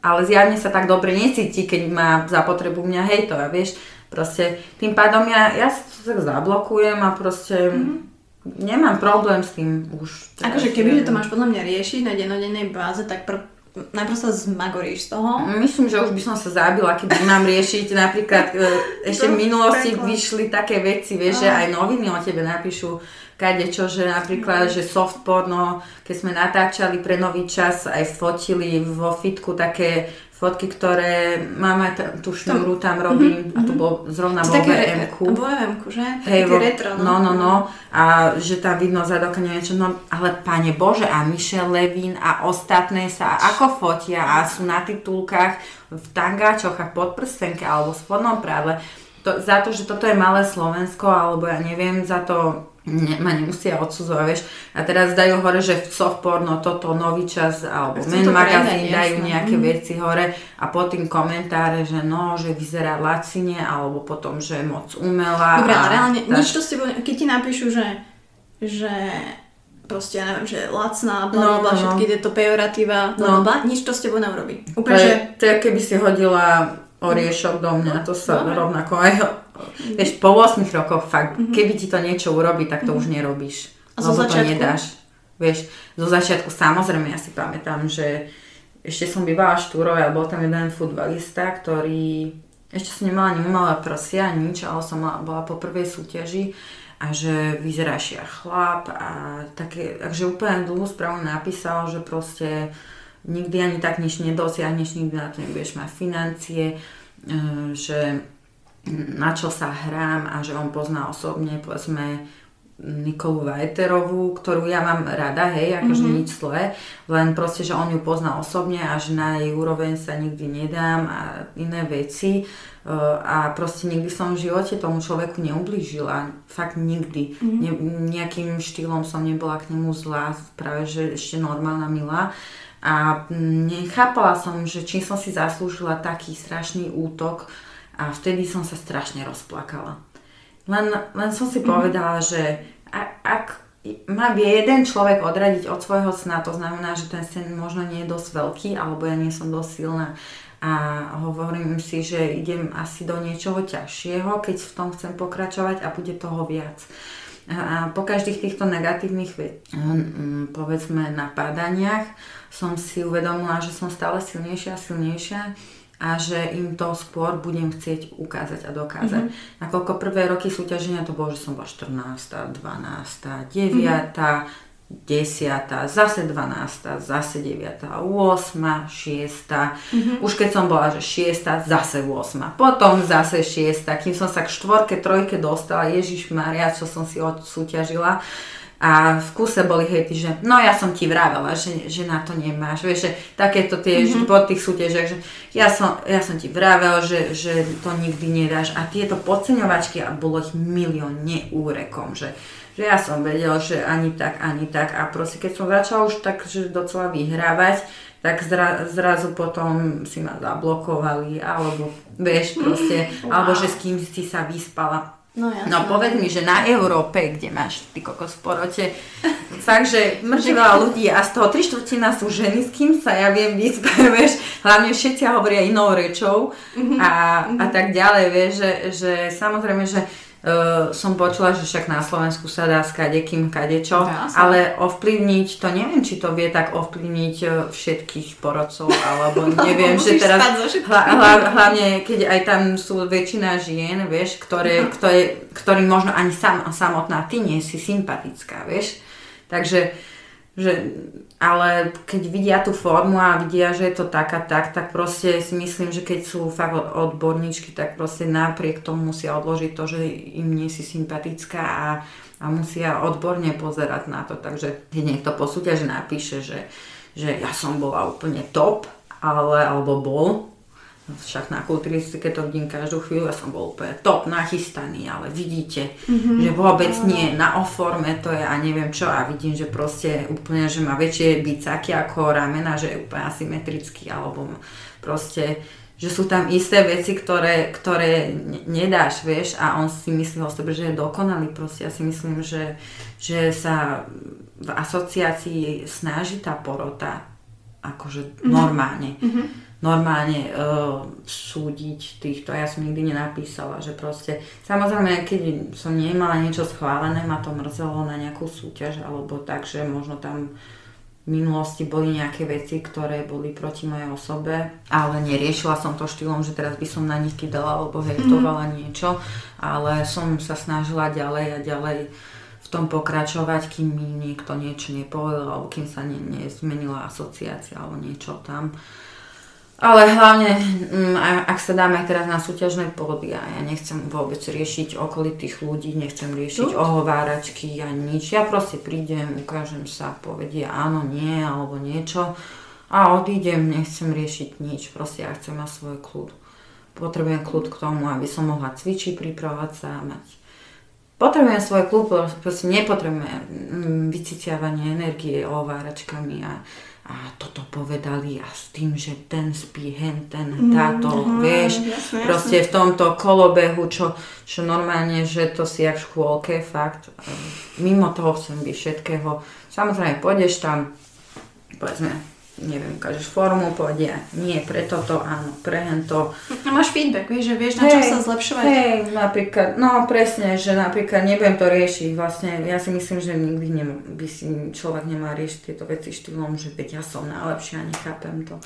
ale zjavne sa tak dobre necíti, keď má za potrebu mňa hejtovať, vieš, proste tým pádom ja, ja sa tak zablokujem a proste mm-hmm. Nemám problém s tým už. Akože keby, že to máš podľa mňa riešiť na dennodennej báze, tak pr- najprv sa zmagoríš z toho. Myslím, že už by som sa zabila, keď mám riešiť napríklad, e, ešte v minulosti preklad. vyšli také veci, vieš, že aj noviny o tebe napíšu kade čo, že napríklad, že soft porno, keď sme natáčali pre nový čas, aj fotili vo fitku také fotky, ktoré mama t- tú šnúru tam robí a to bolo zrovna vo VM-ku. Vo VM-ku, že? Také vo- retro, no, no, no. A že tam vidno zadok niečo. No, ale pane Bože, a Michelle Levin a ostatné sa ako fotia a sú na titulkách v tangáčoch a podprstenke alebo v spodnom práve. To, za to, že toto je malé Slovensko, alebo ja neviem, za to ne, ma nemusia odsudzovať, vieš. A teraz dajú hore, že v soft porno toto nový čas, alebo Men magazín dajú jasné. nejaké Mhm. veci hore a potom komentáre, že no, že vyzerá lacine, alebo potom, že je moc umelá. Dobre, ale reálne, tak. nič to s tebou, keď ti napíšu, že, že proste, ja neviem, že lacná, bla, No, bla, no, všetky tieto pejoratíva, bla, No. bla, nič to s tebou neurobí. Úplne, že... to je, keby si hodila oriešok do mňa, to sa Dobre. rovnako aj, vieš, po 8 rokoch fakt, keby ti to niečo urobí, tak to už nerobíš, A lebo to začiatku? nedáš. Vieš, zo začiatku samozrejme, ja si pamätám, že ešte som bývala v Štúrove a bol tam jeden futbalista, ktorý, ešte som nemala ani umelé prsia, nič, ale som mala, bola po prvej súťaži a že vyzeráš ja chlap a také, takže úplne dlhú správu napísal, že proste nikdy ani tak nič nedosiahneš, nikdy na to nebudeš mať financie, e, že na čo sa hrám a že on pozná osobne, povedzme, Nikolu Vajterovú, ktorú ja mám rada, hej, akože mm-hmm. nič zlé, len proste, že on ju pozná osobne a že na jej úroveň sa nikdy nedám a iné veci Uh, a proste nikdy som v živote tomu človeku neublížila, fakt nikdy. Mm-hmm. Ne, nejakým štýlom som nebola k nemu zlá, práve že ešte normálna, milá. A mm, nechápala som, že čím som si zaslúžila taký strašný útok a vtedy som sa strašne rozplakala. Len, len som si povedala, že a, ak ma vie jeden človek odradiť od svojho sna, to znamená, že ten sen možno nie je dosť veľký, alebo ja nie som dosť silná a hovorím si, že idem asi do niečoho ťažšieho, keď v tom chcem pokračovať a bude toho viac. A po každých týchto negatívnych, ve- mm, povedzme, napádaniach som si uvedomila, že som stále silnejšia a silnejšia a že im to skôr budem chcieť ukázať a dokázať. Mm-hmm. Nakoľko prvé roky súťaženia to bolo, že som bola 14., 12., 9., mm-hmm. 10., zase 12., zase 9., 8., 6. Mm-hmm. Už keď som bola, že 6., zase 8. Potom zase 6. Kým som sa k štvorke, trojke dostala, Ježiš Maria, čo som si odsúťažila. A v kuse boli hejty, že no ja som ti vravela, že, že na to nemáš. Vieš, že takéto tie, mm-hmm. po tých súťažiach, že ja som, ja som ti vravel, že, že to nikdy nedáš. A tieto podceňovačky, a bolo ich milión neúrekom, že, že ja som vedel, že ani tak, ani tak. A proste keď som začala už tak, že docela vyhrávať, tak zra, zrazu potom si ma zablokovali, alebo vieš proste, wow. alebo že s kým si sa vyspala. No. No povedz mi, že na Európe, kde máš ty kokos v porote, fakt, že veľa ľudí a z toho tri štvrtina sú ženy, s kým sa ja viem vyspať, vieš, hlavne všetci hovoria inou rečou a, a tak ďalej, vieš, že, že samozrejme, že uh, som počula, že však na Slovensku sa dá s kadekým kadečo, ale ovplyvniť, to neviem, či to vie tak ovplyvniť uh, všetkých porodcov, alebo neviem, že teraz, hla, hla, hlavne keď aj tam sú väčšina žien, vieš, ktoré, ktoré, ktorým možno ani sam, samotná ty nie si sympatická, vieš, takže že, ale keď vidia tú formu a vidia, že je to tak a tak, tak proste si myslím, že keď sú fakt od- odborníčky, tak proste napriek tomu musia odložiť to, že im nie si sympatická a, a musia odborne pozerať na to. Takže keď niekto po súťaži napíše, že, že ja som bola úplne top, ale, alebo bol, však na kulturistike to vidím každú chvíľu, ja som bol úplne top nachystaný, ale vidíte, mm-hmm. že vôbec nie, na oforme to je a neviem čo a vidím, že proste úplne, že má väčšie bicáky ako ramena, že je úplne asymetrický alebo proste, že sú tam isté veci, ktoré, ktoré ne- nedáš, vieš, a on si myslí o sebe, že je dokonalý, proste ja si myslím, že, že sa v asociácii snaží tá porota akože normálne. Mm-hmm normálne uh, súdiť týchto. Ja som nikdy nenapísala, že proste, samozrejme, keď som nemala niečo schválené, ma to mrzelo na nejakú súťaž, alebo tak, že možno tam v minulosti boli nejaké veci, ktoré boli proti mojej osobe, ale neriešila som to štýlom, že teraz by som na nich kydala alebo hejtovala mm-hmm. niečo, ale som sa snažila ďalej a ďalej v tom pokračovať, kým mi niekto niečo nepovedal alebo kým sa ne, nezmenila asociácia alebo niečo tam. Ale hlavne, mm, ak sa dáme teraz na súťažné pódy, a ja nechcem vôbec riešiť okolitých ľudí, nechcem riešiť ohováračky ani nič. Ja proste prídem, ukážem sa, povedia áno, nie, alebo niečo a odídem, nechcem riešiť nič. Proste ja chcem mať svoj kľud. Potrebujem kľud k tomu, aby som mohla cvičiť, pripravovať sa a mať. Potrebujem svoj kľud, proste nepotrebujem mm, vyciciavanie energie ohováračkami a a toto povedali a s tým, že ten spí, hen, ten, mm, táto, mm, vieš, jasne, proste jasne. v tomto kolobehu, čo, čo normálne, že to si jak v škôlke, fakt, mimo toho chcem byť všetkého. Samozrejme, pôjdeš tam, povedzme, neviem, ukážeš formu, povedia, nie pre toto, áno, pre hento. A máš feedback, vieš, že vieš, na hey, čo sa zlepšovať. Hej, napríklad, no presne, že napríklad nebudem to riešiť, vlastne ja si myslím, že nikdy nem, by si človek nemá riešiť tieto veci štýlom, že veď ja som najlepšia nechápem to.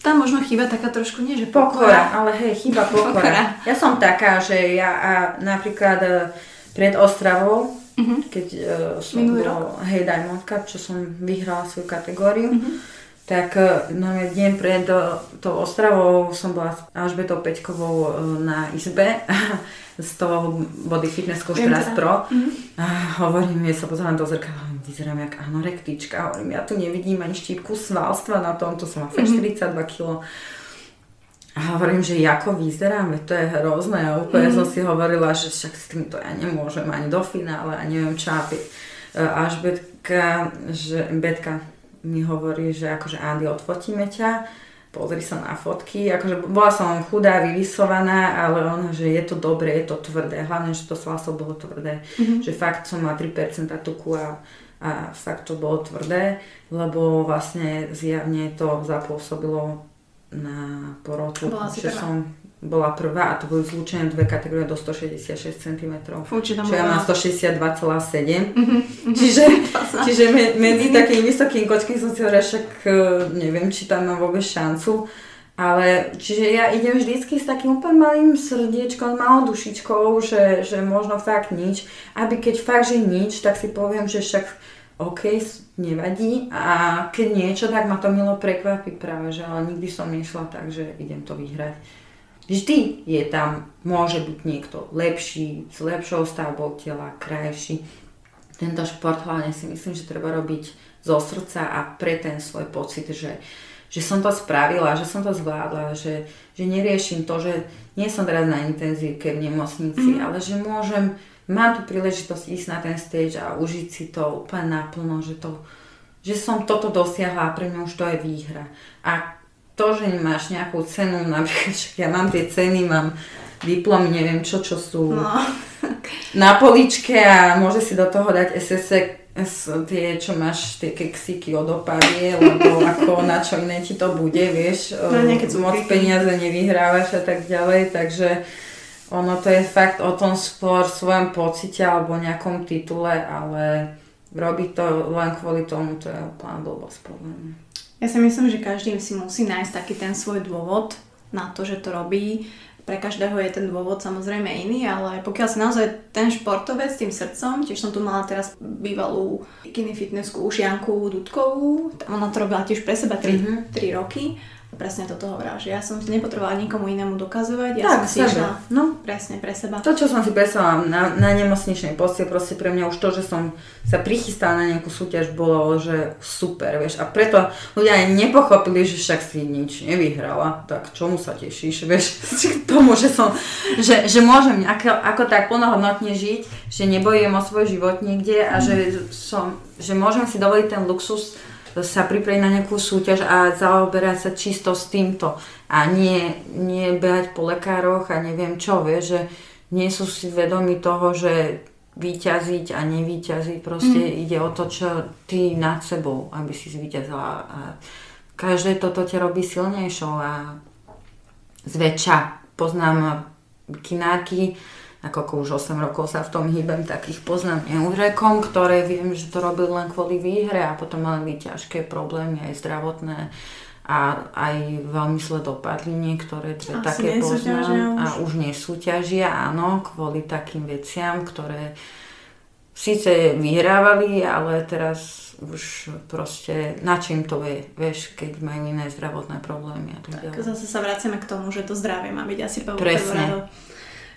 Tam možno chýba taká trošku, nie že pokora. Pokora, ale hej, chýba pokora. pokora. Ja som taká, že ja a napríklad e, pred Ostravou, uh-huh. keď uh, som Minulý bol, rok. hej, Diamond Cup, čo som vyhrala svoju kategóriu, uh-huh tak e, no, deň pred e, tou Ostravou som bola s Alžbetou Peťkovou e, na izbe z toho Body Fitness Coach teraz teda. Pro. Mm-hmm. A hovorím, ja sa pozerám do zrkadla, vyzerám jak anorektička. Hovorím, ja tu nevidím ani štípku svalstva na tom, to som má fakt mm-hmm. 42 kg. A hovorím, že ako vyzerám, to je hrozné. A úplne mm-hmm. som si hovorila, že však s týmto ja nemôžem ani do finále a neviem čo. Až Betka, že Betka mi hovorí, že akože Andy, odfotíme ťa, pozri sa na fotky, akože bola som chudá, vyrysovaná, ale ona, že je to dobré, je to tvrdé, hlavne, že to svalstvo bolo tvrdé, mm-hmm. že fakt som má 3% tuku a, a fakt to bolo tvrdé, lebo vlastne zjavne to zapôsobilo na porotu, že som bola prvá a to boli zlúčené dve kategórie do 166 cm. Fú, či čo ja mám 162,7. Mm-hmm. Čiže, čiže medzi takým vysokým kočkým som si hovorila, však e, neviem, či tam mám vôbec šancu. Ale čiže ja idem vždycky s takým úplne malým srdiečkom, malou dušičkou, že, že možno fakt nič. Aby keď fakt, že nič, tak si poviem, že však OK, nevadí a keď niečo, tak ma to milo prekvapí práve, že ale nikdy som nešla tak, že idem to vyhrať. Vždy je tam, môže byť niekto lepší, s lepšou stavbou tela, krajší. Tento šport hlavne si myslím, že treba robiť zo srdca a pre ten svoj pocit, že, že som to spravila, že som to zvládla, že, že neriešim to, že nie som teraz na intenzívke v nemocnici, mm. ale že môžem, mám tu príležitosť ísť na ten stage a užiť si to úplne naplno, že, to, že som toto dosiahla a pre mňa už to je výhra. A to, že nemáš nejakú cenu, napríklad ja mám tie ceny, mám diplomy, neviem čo, čo sú no. na poličke a môže si do toho dať SSE tie, čo máš, tie keksíky od opavie, lebo ako na čo iné ti to bude, vieš, no, moc peniaze nevyhrávaš a tak ďalej, takže ono to je fakt o tom skôr svojom pocite alebo nejakom titule, ale robiť to len kvôli tomu, to je úplná blbosť podľa mňa. Ja si myslím, že každý si musí nájsť taký ten svoj dôvod na to, že to robí. Pre každého je ten dôvod samozrejme iný, ale pokiaľ si naozaj ten športovec s tým srdcom, tiež som tu mala teraz bývalú bikini fitnessku Janku Dudkovú, ona to robila tiež pre seba 3, mm-hmm. 3 roky presne toto hovorila, že ja som nepotrebovala nikomu inému dokazovať, ja tak, som si išla no. presne pre seba. To, čo som si predstavila na, na nemocničnej poste, proste pre mňa už to, že som sa prichystala na nejakú súťaž, bolo, že super, vieš. A preto ľudia aj nepochopili, že však si nič nevyhrala, tak čomu sa tešíš, vieš, k tomu, že som, že, že môžem ako, ako tak plnohodnotne žiť, že nebojím o svoj život niekde a že som, že môžem si dovoliť ten luxus sa pripraviť na nejakú súťaž a zaoberať sa čisto s týmto. A nie, nie behať po lekároch a neviem čo, vieš, že nie sú si vedomi toho, že vyťaziť a nevyťaziť, proste mm. ide o to, čo ty nad sebou, aby si zvyťazila. A každé toto ťa robí silnejšou a zväčša. Poznám kinárky, Nakoľko už 8 rokov sa v tom hýbem, tak ich poznám neurekom, ktoré viem, že to robili len kvôli výhre a potom mali ťažké problémy aj zdravotné a aj veľmi zle dopadli niektoré dve také poznám a už. už nesúťažia, áno, kvôli takým veciam, ktoré síce vyhrávali, ale teraz už proste na čím to je, vieš, keď majú iné zdravotné problémy a tak ďalej. zase sa vraciame k tomu, že to zdravie má byť asi Presne.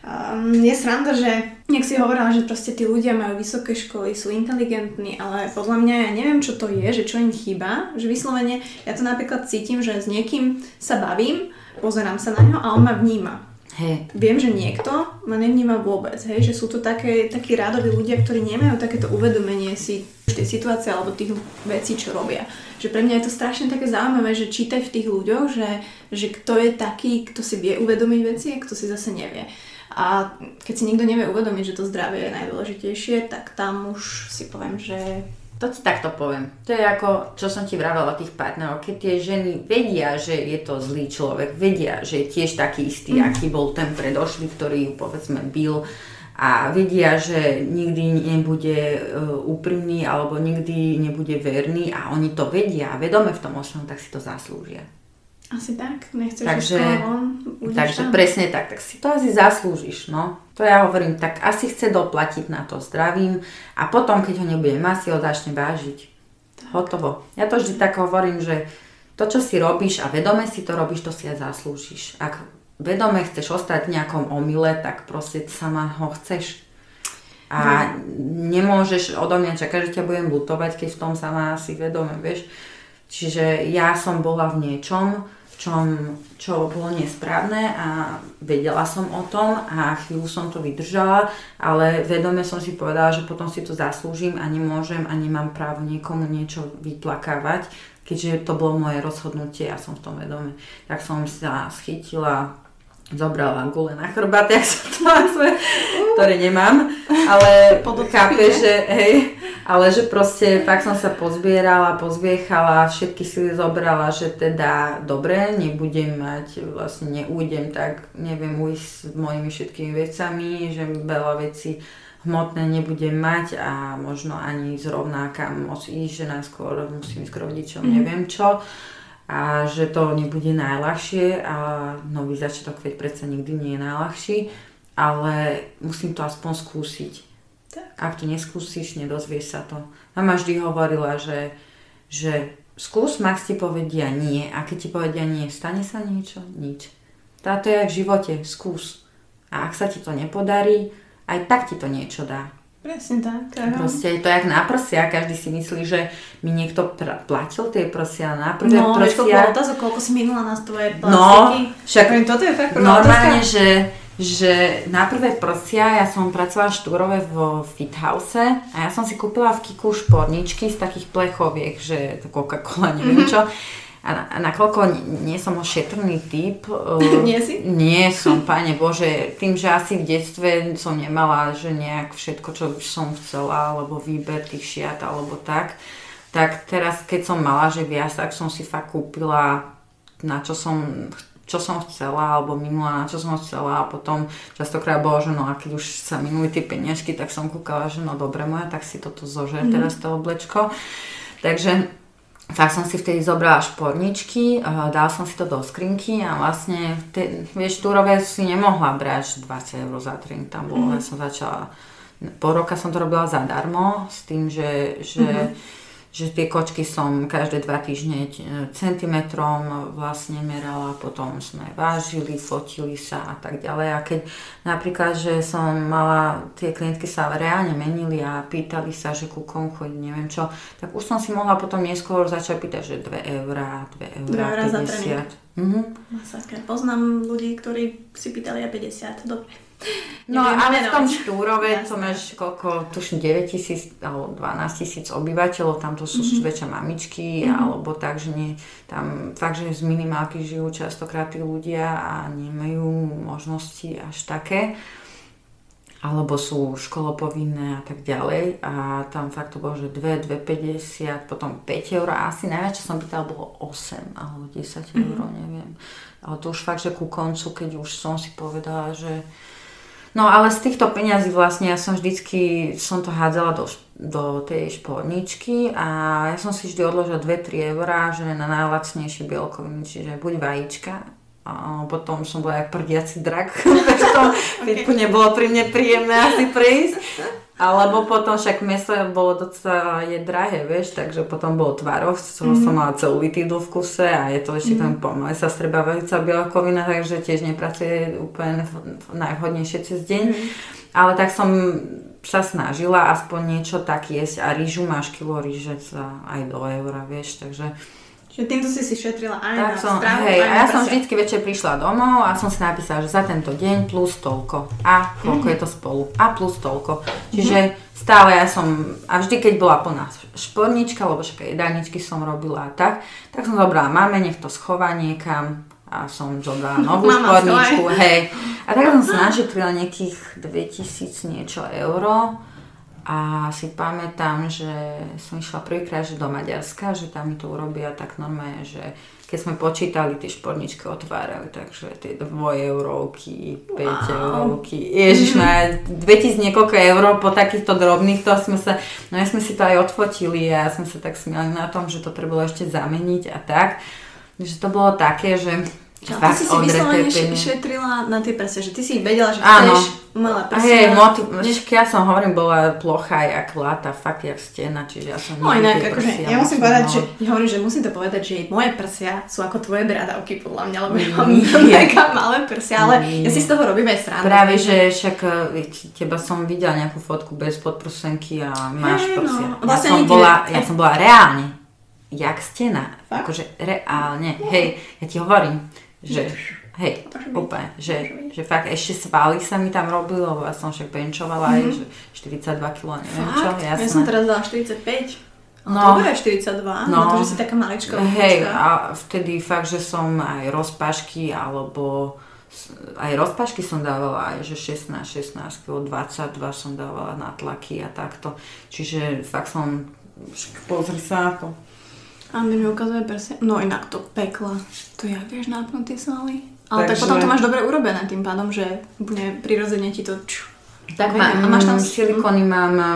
Um, je sranda, že nech si hovorila, že proste tí ľudia majú vysoké školy, sú inteligentní, ale podľa mňa ja neviem, čo to je, že čo im chýba, že vyslovene, ja to napríklad cítim, že s niekým sa bavím, pozerám sa na ňo a on ma vníma. Hej, Viem, že niekto ma nevníma vôbec, hej, že sú to také, takí rádoví ľudia, ktorí nemajú takéto uvedomenie si tej situácie alebo tých vecí, čo robia. Že pre mňa je to strašne také zaujímavé, že čítať v tých ľuďoch, že, že kto je taký, kto si vie uvedomiť veci a kto si zase nevie. A keď si nikto nevie uvedomiť, že to zdravie je najdôležitejšie, tak tam už si poviem, že to ti takto poviem. To je ako, čo som ti vravela tých partnerov. Keď tie ženy vedia, že je to zlý človek, vedia, že je tiež taký istý, mm. aký bol ten predošlý, ktorý ju povedzme bil a vedia, že nikdy nebude e, úprimný alebo nikdy nebude verný a oni to vedia a vedome v tom osnom, tak si to zaslúžia. Asi tak, nechceš Takže- von, Takže tam. presne tak, tak si to asi zaslúžiš, no. To ja hovorím, tak asi chce doplatiť na to zdravím a potom, keď ho nebude mať, si ho začne vážiť. Hotovo. Ja to vždy tak hovorím, že to, čo si robíš a vedome si to robíš, to si aj zaslúžiš. Ak vedome chceš ostať v nejakom omyle, tak proste sama ho chceš. A nemôžeš odo mňa čakať, že ťa budem lutovať, keď v tom sama asi vedome, vieš. Čiže ja som bola v niečom, v čom, čo bolo nesprávne a vedela som o tom a chvíľu som to vydržala, ale vedome som si povedala, že potom si to zaslúžim a nemôžem a nemám právo niekomu niečo vyplakávať, keďže to bolo moje rozhodnutie a som v tom vedome. Tak som sa schytila zobrala gule na chrbát, jak sa to nazve, ktoré nemám, ale chápe, že hej, ale že proste fakt som sa pozbierala, pozviechala, všetky sily zobrala, že teda dobre, nebudem mať, vlastne neújdem tak, neviem ujsť s mojimi všetkými vecami, že veľa vecí hmotné nebudem mať a možno ani zrovna kam môcť ísť, že najskôr musím ísť k rodičom, neviem čo a že to nebude najľahšie a nový začiatok, veď predsa nikdy nie je najľahší, ale musím to aspoň skúsiť. Tak. Ak to neskúsiš, nedozvieš sa to. Mama vždy hovorila, že, že skús, Max ti povedia nie a keď ti povedia nie, stane sa niečo? Nič. Táto je aj v živote, skús. A ak sa ti to nepodarí, aj tak ti to niečo dá. Presne tak. aha. Proste je to jak na prsia, každý si myslí, že mi niekto pr- platil tie prsia na prvé No, vieš, koľko prsia. otázok, koľko si minula na tvoje No, plastiky. však Hovorím, toto je fakt normálne, otázka. že, že na prvé prsia ja som pracovala štúrove vo Fithouse a ja som si kúpila v Kiku šporničky z takých plechoviek, že to Coca-Cola, neviem čo. A, a nakoľko nie som šetrný typ. uh, Nie si? Nie som, páne Bože. Tým, že asi v detstve som nemala, že nejak všetko, čo som chcela, alebo výber tých šiat, alebo tak. Tak teraz, keď som mala, že viac, tak som si fakt kúpila na čo som čo som chcela, alebo minula, na čo som chcela a potom častokrát bolo, že no a keď už sa minuli tie peniažky, tak som kúkala, že no dobre moja, tak si toto zožer teraz to oblečko. Takže tak som si vtedy zobrala šporničky, dala som si to do skrinky a vlastne, te, vieš, túrové si nemohla brať 20 eur za drink, tam bolo, ja som začala, pol roka som to robila zadarmo, s tým, že, že, že tie kočky som každé dva týždne eh, centimetrom vlastne merala, potom sme vážili, fotili sa a tak ďalej a keď napríklad, že som mala, tie klientky sa reálne menili a pýtali sa, že ku komu chodí, neviem čo, tak už som si mohla potom neskôr začať pýtať, že 2 eurá, 2 Dve eurá, eurá za tréning. 50. Mhm. Masaker. Poznám ľudí, ktorí si pýtali aj 50. Dobre. No Nebudem ale v tom menovať. štúrove, to máš koľko, tuším 9 tisíc alebo 12 tisíc obyvateľov, tam to sú Mhm. väčšia mamičky, alebo tak, že nie, tam fakt, že z minimálky žijú častokrát tí ľudia a nemajú možnosti až také alebo sú školopovinné a tak ďalej a tam fakt to bolo, že 2, 2,50, potom 5 eur a asi najviac, čo som pýtala, bolo 8 alebo 10 eur, neviem. Ale to už fakt, že ku koncu, keď už som si povedala, že No ale z týchto peňazí vlastne ja som vždycky, som to hádzala do, do tej šporničky a ja som si vždy odložila 2-3 eurá, že na najlacnejšie bielkoviny, čiže buď vajíčka, a potom som bola jak prdiaci drak, v tom pitku nebolo pri mne príjemné asi prejsť. Alebo potom však meso bolo docela je drahé, vieš, takže potom bol tvarov, čoho mm-hmm. som mala celulitídu v kuse a je to ešte mm-hmm. tam pomaly sa strebávajúca bielkovina, takže tiež nepracuje úplne najvhodnejšie cez deň. Mm-hmm. Ale tak som sa snažila aspoň niečo tak jesť a rýžu máš kilo rýže za aj do eura, vieš, takže Čiže týmto si si šetrila aj tak na som, stravu, hej, aj a ja som vždycky večer prišla domov a som si napísala, že za tento deň plus toľko. A koľko je to spolu. A plus toľko. Čiže stále ja som, a vždy keď bola plná špornička, lebo však jedálničky som robila a tak, tak som zobrala máme, nech to schová niekam a som zobrala novú Mama, šporničku, hej. A tak som sa našetrila nejakých 2000 niečo euro. A si pamätám, že som išla prvýkrát do Maďarska, že tam mi to urobia tak normálne, že keď sme počítali, tie šporničky otvárali, takže tie 2 eurovky, 5 wow. eurovky, ježiš, na 2000 niekoľko eur po takýchto drobných, to sme sa, no ja sme si to aj odfotili a sme sa tak smiali na tom, že to trebalo ešte zameniť a tak. Že to bolo také, že Čo, ty si si vyslovene šetrila na tie prsia, že ty si vedela, že Áno. chceš umelé A prsia. hej, motiv, však ja som hovorím, bola plocha jak lata, fakt jak stena, čiže ja som No inak, akože, ja musím povedať, že ja hovorím, že musím to povedať, že moje prsia sú ako tvoje bradavky podľa mňa, lebo ja mám mega malé prsia, ale ja si z toho robím aj srandu. Práve, že však e, teba som videla nejakú fotku bez podprsenky a máš Hej, no. prsia. Ja, Vlastne som bola, ja som bola reálne, jak stena. Akože reálne, hej, ja ti hovorím, že hej, úplne, že, že fakt ešte svaly sa mi tam robili, lebo ja som však benčovala aj, že 42 kg, neviem čo, Mhm. Fakt? Ja jasné. som teraz dala 45. No. No. Dobre, 42, no. No. na to, že si taká maličká Hej, a vtedy fakt, že som aj rozpašky, alebo aj rozpašky som dávala, aj že 16, 16 kg, 22 som dávala na tlaky a takto. Čiže fakt som, pozri sa na to. A mi mi ukazuje prsia. No inak to pekla. To jak vieš tie svaly? Ale tak Takže- potom to máš dobre urobené tým pádom, že úplne prirodzene ti to... Ču, Tak má, A máš tam- silikóny mám e,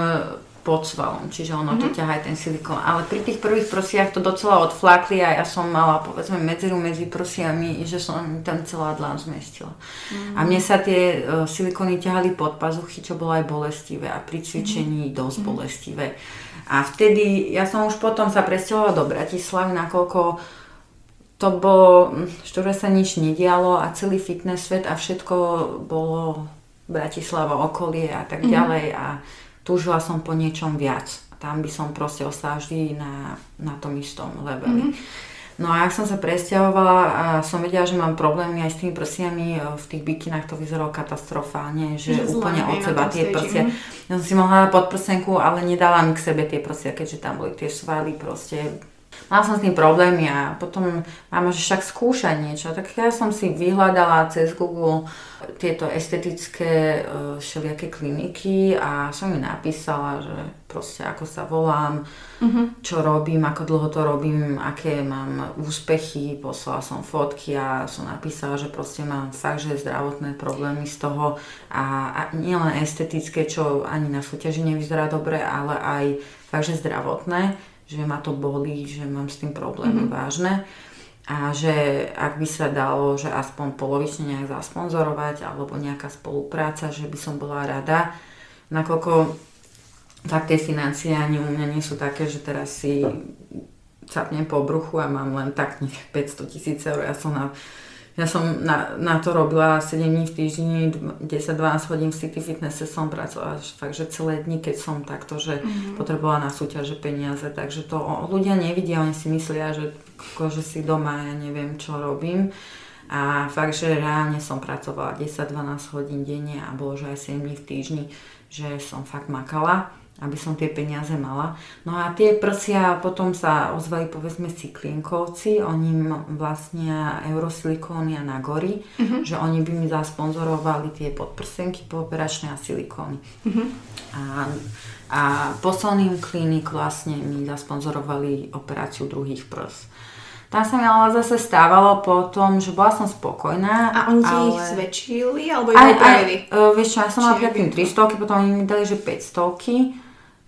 pod svalom, čiže ono to ťahá aj ten silikón. Ale pri tých prvých prsiach to docela odflákli a ja som mala povedzme medzeru medzi prsiami, že som tam celá dlan zmestila. A mne sa tie e, silikóny ťahali pod pazuchy, čo bolo aj bolestivé a pri cvičení dosť bolestivé. A vtedy, ja som už potom sa presťahovala do Bratislavy, nakoľko to bolo, štúre sa nič nedialo a celý fitness svet a všetko bolo Bratislava, okolie a tak ďalej a túžila som po niečom viac. Tam by som proste ostala vždy na, na tom istom leveli. No a ak som sa presťahovala a som vedela, že mám problémy aj s tými prsiami, e, v tých bikinách to vyzeralo katastrofálne, že, Že úplne od seba tie prsia. mhm. Ja som si mohla podprsenku, ale nedala mi k sebe tie prsia, keďže tam boli tie svaly proste. Mala som s tým problémy a potom mama, že však skúšať niečo. Tak ja som si vyhľadala cez Google tieto estetické e, všelijaké kliniky a som mi napísala, že proste ako sa volám, čo robím, ako dlho to robím, aké mám úspechy, poslala som fotky a som napísala, že proste mám fakt, že zdravotné problémy z toho. A, a nielen estetické, čo ani na súťaži nevyzerá dobre, ale aj fakt, že zdravotné, že ma to bolí, že mám s tým problémy vážne. A že ak by sa dalo, že aspoň polovične nejak zasponzorovať alebo nejaká spolupráca, že by som bola rada, nakoľko tak tie financie ani u mňa nie sú také, že teraz si capnem po bruchu a mám len tak nech 500 tisíc eur. Ja som na, ja som na, na to robila 7 dní v týždni, 10-12 hodín v City Fitnesse som pracovala, fakt, že celé dni, keď som takto, že mm-hmm. potrebovala na súťaže peniaze, takže to ľudia nevidia, oni si myslia, že, že si doma, ja neviem, čo robím. A fakt, že reálne som pracovala 10-12 hodín denne a bolo, že aj 7 dní v týždni, že som fakt makala aby som tie peniaze mala. No a tie prsia potom sa ozvali povedzme cyklienkovci, oni vlastnia eurosilikóny a nagory, uh-huh. že oni by mi zasponzorovali tie podprsenky pooperačné a silikóny. Uh-huh. A, a Posonium Clinic vlastne mi zasponzorovali operáciu druhých prs. Tam sa mi ale zase stávalo po tom, že bola som spokojná. A oni ti ale... ich zväčšili, alebo ich upravili? uh, vieš čo, ja som mala predtým jak je 300, potom oni mi dali, že 500,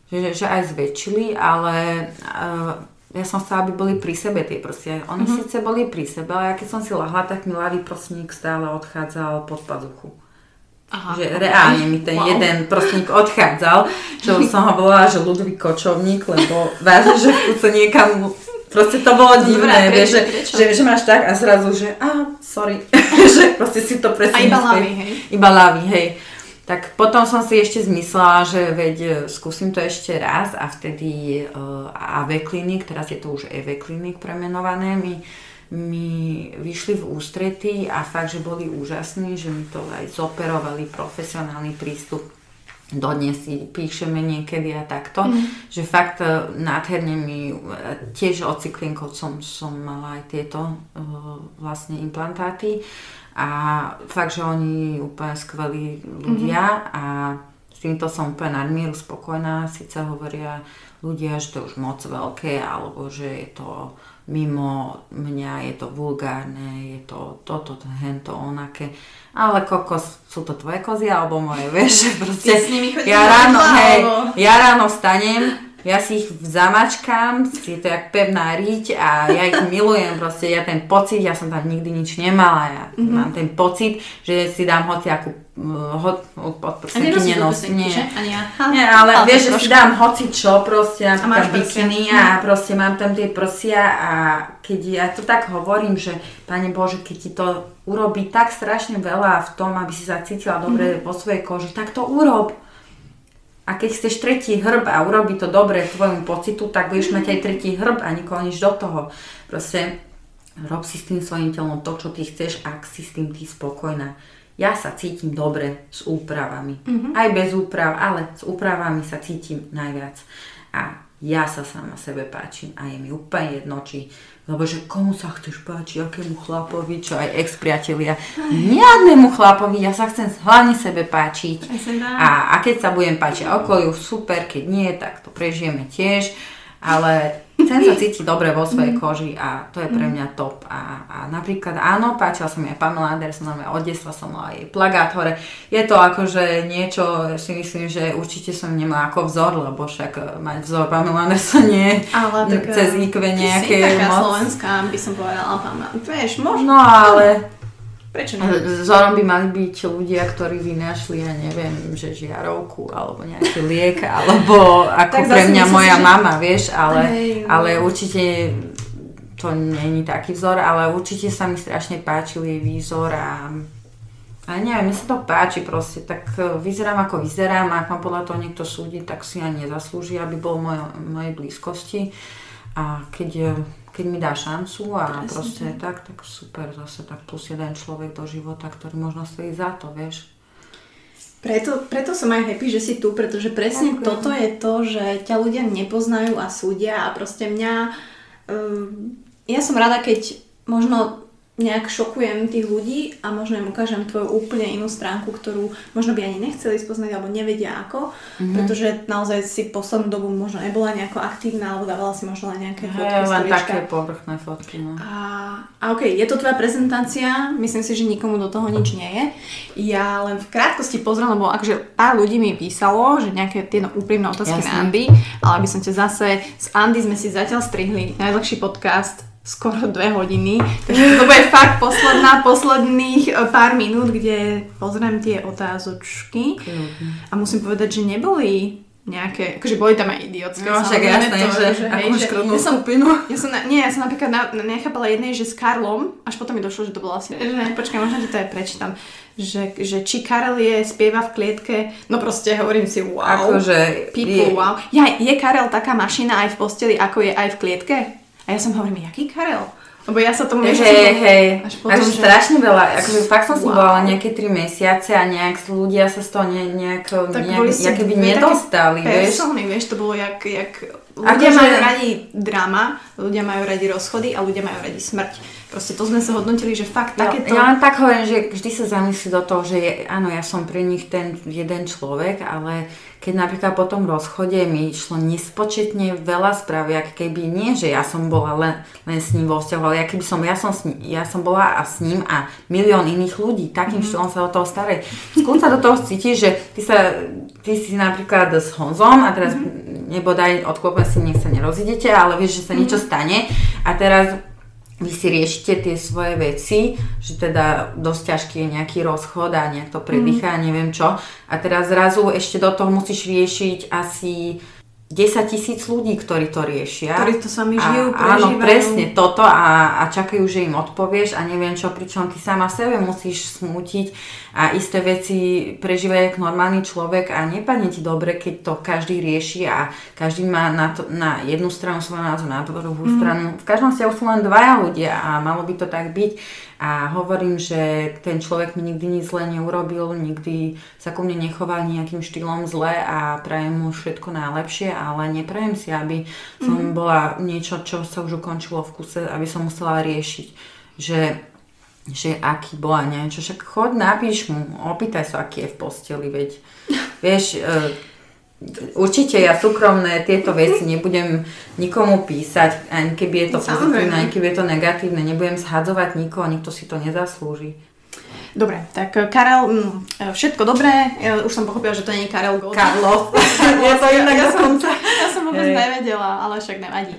že, že aj zväčšili, ale uh, ja som chcela, aby boli pri sebe tie proste. Oni Mhm. mm-hmm. síce boli pri sebe, ale ja keď som si lahla, tak mi ľavý prsník stále odchádzal pod pazuchu. Aha, že reálne mi ten Wow. jeden prostník odchádzal, čo som ho volala, že Ludvík Kočovník, lebo vážne, že sa niekam, proste to bolo divné, dobré, vieš, že, že, že, máš tak a zrazu, že a sorry, že proste si to presne A iba ľavý, hej? Iba ľavý, hej. Tak potom som si ešte zmyslela, že veď e, skúsim to ešte raz a vtedy uh, AV klinik, teraz je to už EV klinik premenované, mi, mi vyšli v ústrety a fakt, že boli úžasní, že mi to aj zoperovali profesionálny prístup. Dodnes si píšeme niekedy a takto, mm. že fakt e, nádherne mi, e, tiež od cyklinkov som, som mala aj tieto uh, vlastne implantáty a fakt, že oni úplne skvelí ľudia mm-hmm. a s týmto som úplne nadmieru spokojná, síce hovoria ľudia, že to už moc veľké, alebo že je to mimo mňa, je to vulgárne, je to toto, hento, onaké. Ale kokos, sú to tvoje kozy alebo moje, vieš, že proste Ty s nimi ja ráno, hej, ja ráno vstanem, ja si ich zamačkám, je to jak pevná riť a ja ich milujem, proste ja ten pocit, ja som tam nikdy nič nemala, ja Mhm. mm-hmm. mám ten pocit, že si dám hoci akú hot, od A prstenky nenosíš nenos, prstenky, nie. Ani ja. Nie, ale, to vieš, že si dám hoci čo, proste napríklad prsia. bikiny a proste mám tam tie prsia a keď ja to tak hovorím, že Pane Bože, keď ti to urobí tak strašne veľa v tom, aby si sa cítila dobre vo svojej koži, tak to urob. A keď chceš tretí hrb a urobí to dobre tvojmu pocitu, tak budeš mať aj tretí hrb a nikoho nič do toho. Proste rob si s tým svojim telom to, čo ty chceš, ak si s tým ty spokojná. Ja sa cítim dobre s úpravami. Mm-hmm. Aj bez úprav, ale s úpravami sa cítim najviac. A ja sa sama sebe páčim a je mi úplne jedno, či lebo že komu sa chceš páčiť, akému chlapovi, čo aj ex-priatelia. Žiadnemu chlapovi, ja sa chcem hlavne sebe páčiť. A, a keď sa budem páčiť okoliu, super, keď nie, tak to prežijeme tiež. Ale chcem sa cítiť dobre vo svojej koži a to je pre mňa top. A, a napríklad áno, páčila som mi aj Pamela Andersonová, od detstva som mala jej plagát hore. Je to akože niečo, si myslím, že určite som nemala ako vzor, lebo však e, mať vzor Pamela Anderson nie Ale tak, cez IQ Ty nejaké si taká moc. slovenská, by som povedala, pán Vieš, možno, No ale prečo nie? Vzorom by mali byť ľudia, ktorí vynašli, ja neviem, že žiarovku, alebo nejaký liek, alebo ako pre mňa moja si, mama, vieš, ale, Hej, no. ale určite to není taký vzor, ale určite sa mi strašne páčil jej výzor a a neviem, mne sa to páči proste, tak e, vyzerám ako vyzerám a ak ma podľa toho niekto súdi, tak si ani nezaslúži, aby bol v mojej, mojej blízkosti a keď, e, keď mi dá šancu a Presne proste tak, tak super, zase tak plus jeden človek do života, ktorý možno stojí za to, vieš. Preto, preto som aj happy, že si tu, pretože presne Ďakujem. toto je to, že ťa ľudia nepoznajú a súdia a proste mňa... Um, ja som rada, keď možno nejak šokujem tých ľudí a možno im ukážem tvoju úplne inú stránku, ktorú možno by ani nechceli spoznať alebo nevedia ako, mm-hmm. pretože naozaj si poslednú dobu možno nebola nejako aktívna alebo dávala si možno len nejaké fotky, Hej, len také povrchné fotky, no. A, a ok, je to tvoja prezentácia, myslím si, že nikomu do toho nič nie je. Ja len v krátkosti pozriem, lebo akože pár ľudí mi písalo, že nejaké tie no, úprimné otázky Jasne. na Andy, ale aby som ťa zase, s Andy sme si zatiaľ strihli najdlhší podcast, skoro dve hodiny, takže to bude fakt posledná, posledných e, pár minút, kde pozriem tie otázočky a musím povedať, že neboli nejaké, akože boli tam aj idiotské. No, však jasné, to, že hej, akú že škrtnú ja skupinu. ja som, na, nie, ja som napríklad na, nechápala jednej, že s Karlom, až potom mi došlo, že to bola asi, že počkaj, možno ti to aj prečítam, že, že či Karel je, spieva v klietke, no proste hovorím si wow. Akože People, je- wow. Ja, je Karel taká mašina aj v posteli, ako je aj v klietke? A ja som hovorím, jaký Karel? Lebo ja sa tomu nechcem- hej, hej. Až potom, Akože že- strašne veľa, akože fakt som si Wow. bola nejaké 3 mesiace a nejak ľudia sa z toho ne, nejak, tak nejak, boli také nedostali, vieš. Persony, vieš, to bolo jak, jak ľudia Akože- majú radi drama, ľudia majú radi rozchody a ľudia majú radi smrť. Proste to sme sa hodnotili, že fakt Ja, takéto... ja len tak hovorím, že vždy sa zamyslí do toho, že je, áno, ja som pre nich ten jeden človek, ale keď napríklad po tom rozchode mi išlo nespočetne veľa správ, ak keby nie, že ja som bola len, len s ním vo vzťahu, ale ja keby som, ja som, s ním, ja som bola a s ním a milión iných ľudí, takým mm-hmm. štýlom sa do toho staré. Skôr sa do toho cítiš, že ty, sa, ty si napríklad s Honzom a teraz mm-hmm. nebodaj odklope si, nech sa nerozidete, ale vieš, že sa mm-hmm. niečo stane a teraz vy si riešite tie svoje veci, že teda dosť ťažký je nejaký rozchod a nejak to predýcha, mm. neviem čo. A teraz zrazu ešte do toho musíš riešiť asi 10 tisíc ľudí, ktorí to riešia. Ktorí to sami a, žijú, Áno, prežívajú. presne toto a, a čakajú, že im odpovieš a neviem čo, pričom ty sama sebe musíš smútiť a isté veci prežívať ako normálny človek a nepadne ti dobre, keď to každý rieši a každý má na, to, na jednu stranu svoj názor, na druhú mm. stranu. V každom vzťahu sú len dvaja ľudia a malo by to tak byť. A hovorím, že ten človek mi nikdy nič zle neurobil, nikdy sa ku mne nechoval nejakým štýlom zle a prajem mu všetko najlepšie, ale neprajem si, aby som mm. bola niečo, čo sa už ukončilo v kuse, aby som musela riešiť, že že aký bola niečo, však chod, napíš mu, opýtaj sa, aký je v posteli, veď vieš, e, určite ja súkromné tieto veci nebudem nikomu písať, ani keby je to pozitívne, ani keby je to negatívne, nebudem zhadzovať nikoho, nikto si to nezaslúži. Dobre, tak eh, Karel, mm, eh, všetko dobré. Ja už som pochopila, že to nie je Karel Gold. Carlos, je to inak ja som, ja som vôbec Hej. nevedela, ale však nevadí.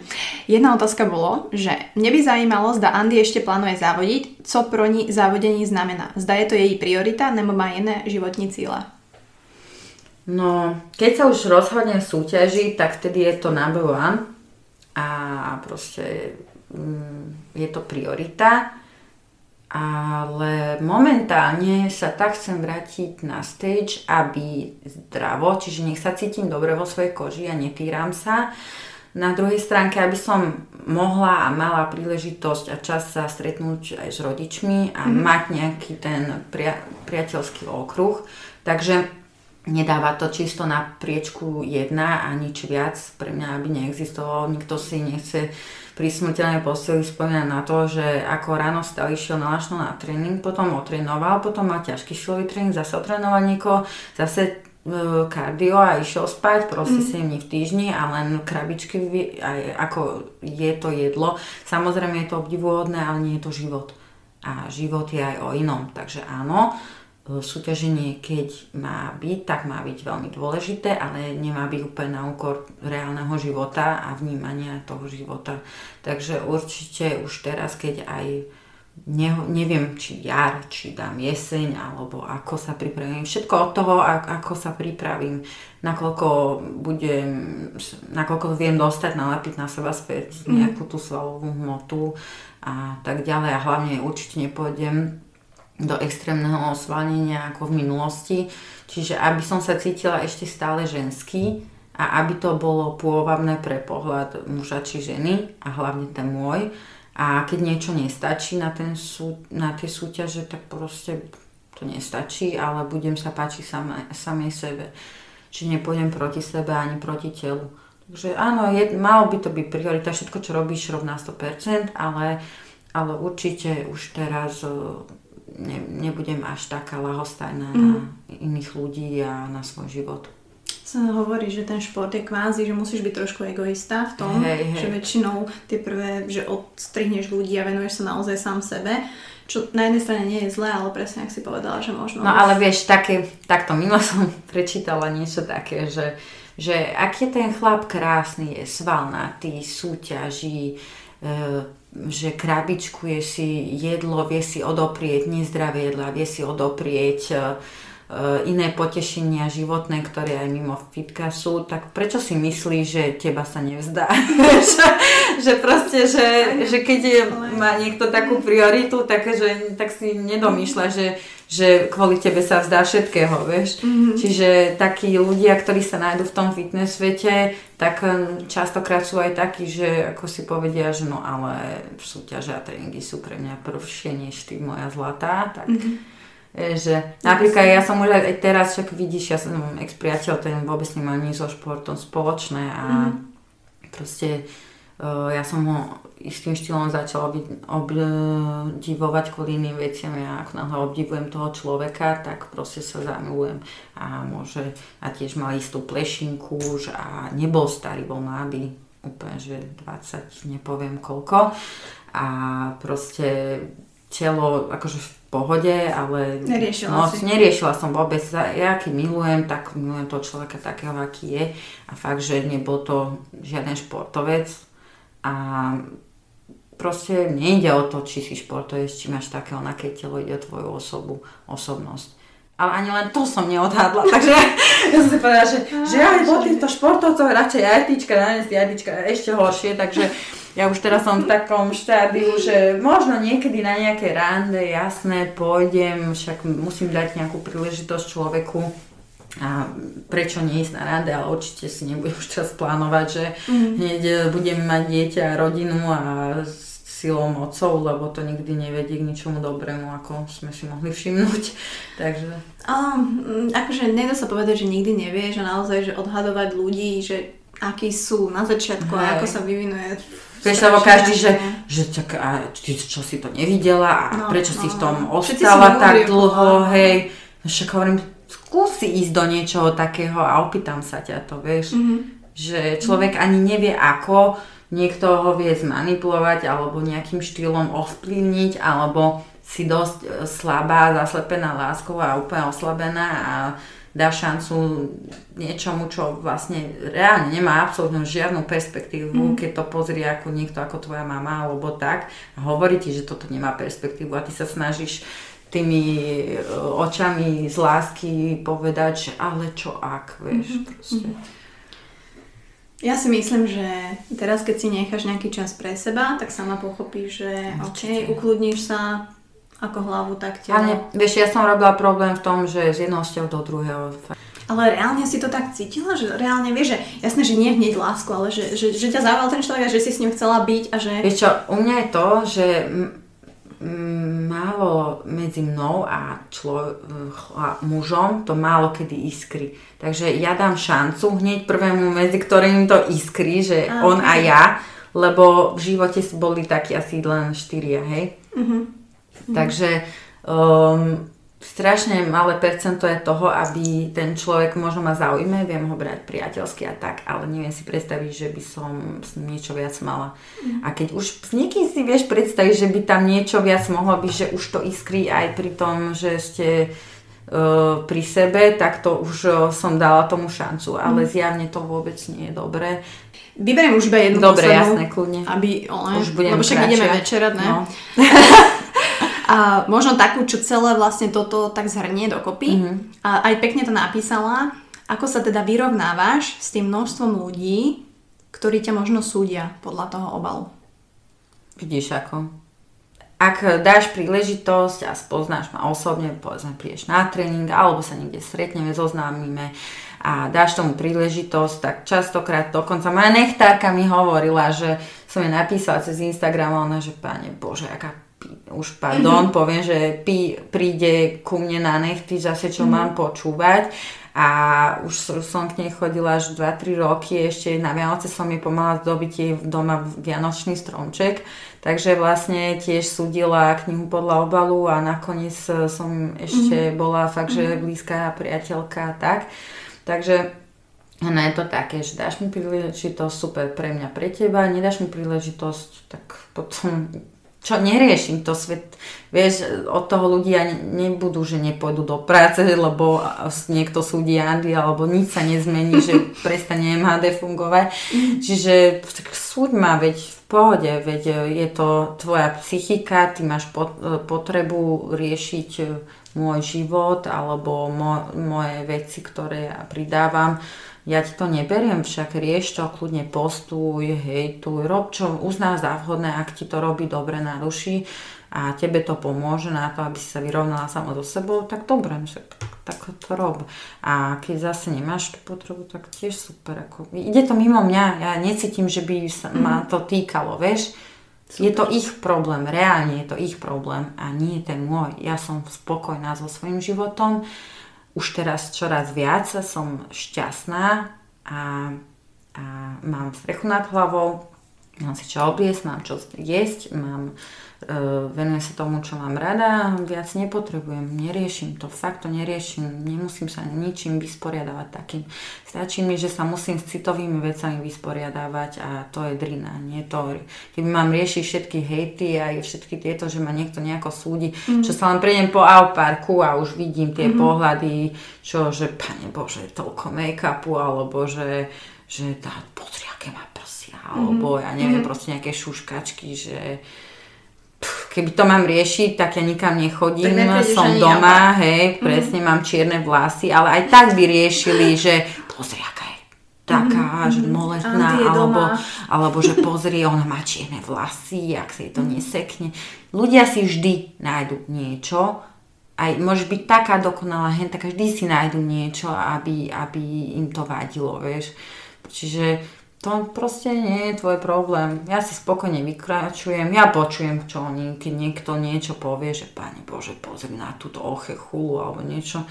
Jedna otázka bolo, že mne by zajímalo, zda Andy ešte plánuje závodiť, co pro ní závodení znamená. Zda je to jej priorita, nebo má iné životní cíle. No, keď sa už rozhodne súťaží, tak vtedy je to number one a proste mm, je to priorita. Ale momentálne sa tak chcem vrátiť na stage, aby zdravo, čiže nech sa cítim dobre vo svojej koži a netýram sa. Na druhej stránke, aby som mohla a mala príležitosť a čas sa stretnúť aj s rodičmi a mm-hmm. mať nejaký ten pria- priateľský okruh. Takže nedáva to čisto na priečku jedna a nič viac pre mňa, aby neexistovalo. Nikto si nechce pri smrteľnej posteli spomínať na to, že ako ráno vstal, išiel na lačno na tréning, potom otrénoval, potom má ťažký silový tréning, zase otrénoval niekoho, zase e, kardio a išiel spať, proste mm. 7 dní v týždni a len krabičky, aj ako je to jedlo. Samozrejme je to obdivuhodné, ale nie je to život. A život je aj o inom, takže áno, súťaženie, keď má byť, tak má byť veľmi dôležité, ale nemá byť úplne na úkor reálneho života a vnímania toho života. Takže určite už teraz, keď aj ne, neviem, či jar, či dám jeseň, alebo ako sa pripravím. Všetko od toho, ako sa pripravím, nakoľko budem, nakoľko viem dostať, nalepiť na seba späť nejakú tú svalovú hmotu a tak ďalej. A hlavne určite nepôjdem do extrémneho osvalnenia ako v minulosti. Čiže aby som sa cítila ešte stále ženský a aby to bolo pôvabné pre pohľad muža či ženy a hlavne ten môj. A keď niečo nestačí na, ten sú, na tie súťaže, tak proste to nestačí, ale budem sa páčiť samé, samej sebe. Čiže nepôjdem proti sebe ani proti telu. Takže áno, je, malo by to byť priorita, všetko, čo robíš, rob na 100%, ale, ale určite už teraz eh, ne, nebudem až taká lahostajná mm. na iných ľudí a na svoj život. Sa hovorí, že ten šport je kvázi, že musíš byť trošku egoista v tom, Hej, hej. že väčšinou tie prvé, že odstrihneš ľudí a venuješ sa naozaj sám sebe. Čo na jednej strane nie je zlé, ale presne ak si povedala, že možno... No ale vieš, také, takto milo som prečítala niečo také, že, že ak je ten chlap krásny, je svalnatý, súťaží, že krabičkuje si jedlo, vie si odoprieť nezdravé jedla, vie si odoprieť e, e, iné potešenia životné, ktoré aj mimo fitka sú, tak prečo si myslíš, že teba sa nevzdá? že, že proste, že, že keď je, má niekto takú prioritu, tak, že, tak si nedomýšľa, že, že kvôli tebe sa vzdá všetkého, vieš. Mm-hmm. Čiže takí ľudia, ktorí sa nájdú v tom fitness svete, tak hm, častokrát sú aj takí, že ako si povedia, že no ale súťaže a tréningy sú pre mňa prvšie než ty moja zlatá, tak mm-hmm. Že napríklad ja som už aj teraz, však vidíš, ja som ex-priateľ, ten vôbec nemá nič so športom spoločné a mm-hmm. proste uh, ja som ho istým štýlom začala obdivovať kvôli iným veciam. Ja ako náhle obdivujem toho človeka, tak proste sa zamilujem. A môže, a tiež mal istú plešinku už a nebol starý, bol mladý, úplne, že 20, nepoviem koľko. A proste telo akože pohode, ale Neriešila no, si. neriešila som vôbec. Ja keď milujem, tak milujem toho človeka takého, aký je. A fakt, že nebol to žiaden športovec. A proste nejde o to, či si športovec, či máš také onaké telo, ide o tvoju osobu, osobnosť. Ale ani len to som neodhadla, takže ja som si povedala, že, že aj po týchto športovcoch radšej ajtička, nanesť ajtička ešte horšie, takže ja už teraz som v takom štádiu, že možno niekedy na nejaké rande, jasné, pôjdem, však musím dať nejakú príležitosť človeku, a prečo nie ísť na rande, ale určite si nebudem už teraz plánovať, že mm. hneď budem mať dieťa a rodinu a silou mocou, lebo to nikdy nevedie k ničomu dobrému, ako sme si mohli všimnúť. Takže... Mm, akože nedá sa povedať, že nikdy nevieš a naozaj, že odhadovať ľudí, že akí sú na začiatku a Hej. ako sa vyvinuje. Lebo každý, že, že čak, a ty čo si to nevidela a No, prečo si no, v tom no. Ostala si tak dlho, no. hej. No Však hovorím, skúsi ísť do niečoho takého a opýtam sa ťa to, vieš. Mhm. Že človek ani nevie ako, niekto ho vie zmanipulovať alebo nejakým štýlom ovplyvniť, alebo si dosť e, slabá, zaslepená láskou a úplne oslabená a dá šancu niečomu, čo vlastne reálne nemá absolútne žiadnu perspektívu, keď to pozrie ako niekto ako tvoja mama alebo tak a hovorí ti, že toto nemá perspektívu a ty sa snažíš tými e, očami z lásky povedať, že ale čo ak, vieš, proste. Ja si myslím, že teraz keď si necháš nejaký čas pre seba, tak sama pochopíš, že Určite. ok, ukludníš sa ako hlavu, tak telo. Ale vieš, ja som robila problém v tom, že z jedného vzťahu do druhého. Ale reálne si to tak cítila, že reálne vieš, že jasné, že nie hneď lásku, ale že, že, že ťa zaujal ten človek a že si s ním chcela byť a že... Vieš čo, u mňa je to, že m- m- málo medzi mnou a člo- a mužom to málo kedy iskry. Takže ja dám šancu hneď prvému, medzi ktorým to iskry, že A, on a ja, lebo v živote boli takí asi len štyria, hej? Mhm. Takže um, strašne malé percento je toho, aby ten človek možno ma zaujme, viem ho brať priateľsky a tak, ale neviem si predstaviť, že by som s ním niečo viac mala. A keď už s niekým si vieš predstaviť, že by tam niečo viac mohlo byť, že už to iskrí aj pri tom, že ste uh, pri sebe, tak to už uh, som dala tomu šancu, ale zjavne to vôbec nie je dobré. Vyberiem už iba jednu Dobre, poslednú, jasné, kľudne. aby, ale, Už budem lebo však kráčať. ideme večerať, ne? No. A možno takú, čo celé vlastne toto tak zhrnie dokopy. Mhm. A aj pekne to napísala. Ako sa teda vyrovnávaš s tým množstvom ľudí, ktorí ťa možno súdia podľa toho obalu? Vidíš ako? Ak dáš príležitosť a spoznáš ma osobne, povedzme prídeš na tréning alebo sa niekde stretneme, zoznámime a dáš tomu príležitosť, tak častokrát dokonca moja nechtárka mi hovorila, že som jej napísala cez Instagram a ona, že páne Bože, aká už pardon, mm-hmm. poviem, že pi, príde ku mne na nechty, zase čo mm-hmm. mám počúvať a už som- k nej chodila až 2-3 roky, ešte na Vianoce som jej pomáhala zdobiť jej doma Vianočný stromček, takže vlastne tiež súdila knihu podľa obalu a nakoniec e, som ešte mm-hmm. bola fakt, že blízka priateľka a tak. Takže ono je to také, že dáš mi príležitosť, super pre mňa, pre teba, nedáš mi príležitosť, tak potom čo neriešim to svet, vieš, od toho ľudia ne- nebudú, že nepôjdu do práce, lebo niekto súdi Andy, alebo nič sa nezmení, že prestane MHD fungovať. Čiže tak súď ma, veď v pohode, veď je to tvoja psychika, ty máš pot- potrebu riešiť môj život alebo mo- moje veci, ktoré ja pridávam. Ja ti to neberiem, však rieš to, kľudne postuj, hejtuj, rob čo uznáš za vhodné, ak ti to robí dobre na duši a tebe to pomôže na to, aby si sa vyrovnala sama so sebou, tak dobre, však tak to rob. A keď zase nemáš tú potrebu, tak tiež super. Ako, ide to mimo mňa, ja necítim, že by sa ma to týkalo, vieš. Je to ich problém, reálne je to ich problém a nie ten môj. Ja som spokojná so svojím životom, už teraz čoraz viac som šťastná a, a mám strechu nad hlavou, mám si čo obliecť, mám čo jesť, mám venujem sa tomu, čo mám rada, viac nepotrebujem, neriešim to, fakt to neriešim, nemusím sa ničím vysporiadavať takým. Stačí mi, že sa musím s citovými vecami vysporiadavať a to je drina, nie to. Keby mám riešiť všetky hejty a všetky tieto, že ma niekto nejako súdi, mm. čo sa len prejdem po parku a už vidím tie mm. pohľady, čo, že pane Bože, toľko make-upu, alebo že, že tá, pozri, aké má prsia, alebo ja neviem, mm. proste nejaké šuškačky, že keby to mám riešiť, tak ja nikam nechodím, som doma, ja. hej, mhm. presne mám čierne vlasy, ale aj tak by riešili, že pozri, aká je taká, mm-hmm. že moletná, alebo, alebo že pozri, ona má čierne vlasy, ak sa jej to nesekne. Ľudia si vždy nájdu niečo, aj môže byť taká dokonalá hen, tak vždy si nájdu niečo, aby, aby im to vadilo, vieš. Čiže to proste nie je tvoj problém. Ja si spokojne vykračujem, ja počujem, čo oni, keď niekto niečo povie, že Pane Bože, pozri na túto chulu alebo niečo.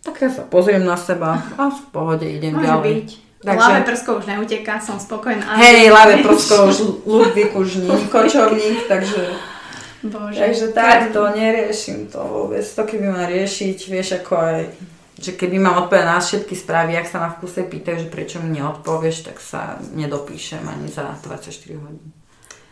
Tak ja sa pozriem na seba a v pohode idem Môže ďalej. byť. Takže... Lavé prsko už neuteká, som spokojná. Hej, lavé prsko už Ludvík už nie, kočovník, takže... Bože. Takže tak to neriešim to vôbec. To keby ma riešiť, vieš ako aj že keby mám odpovedať na všetky správy, ak sa ma v kuse pýtajú, že prečo mi neodpovieš, tak sa nedopíšem ani za 24 hodín.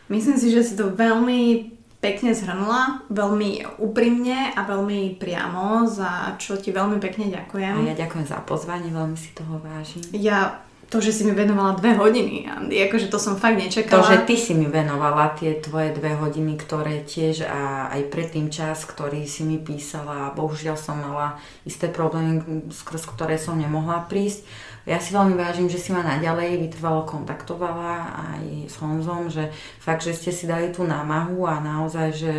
Myslím si, že si to veľmi pekne zhrnula, veľmi úprimne a veľmi priamo, za čo ti veľmi pekne ďakujem. A ja ďakujem za pozvanie, veľmi si toho vážim. Ja to, že si mi venovala dve hodiny, Andy, akože to som fakt nečakala. To, že ty si mi venovala tie tvoje dve hodiny, ktoré tiež a aj predtým čas, ktorý si mi písala, bohužiaľ som mala isté problémy, skrz ktoré som nemohla prísť. Ja si veľmi vážim, že si ma naďalej vytrvalo kontaktovala aj s Honzom, že fakt, že ste si dali tú námahu a naozaj, že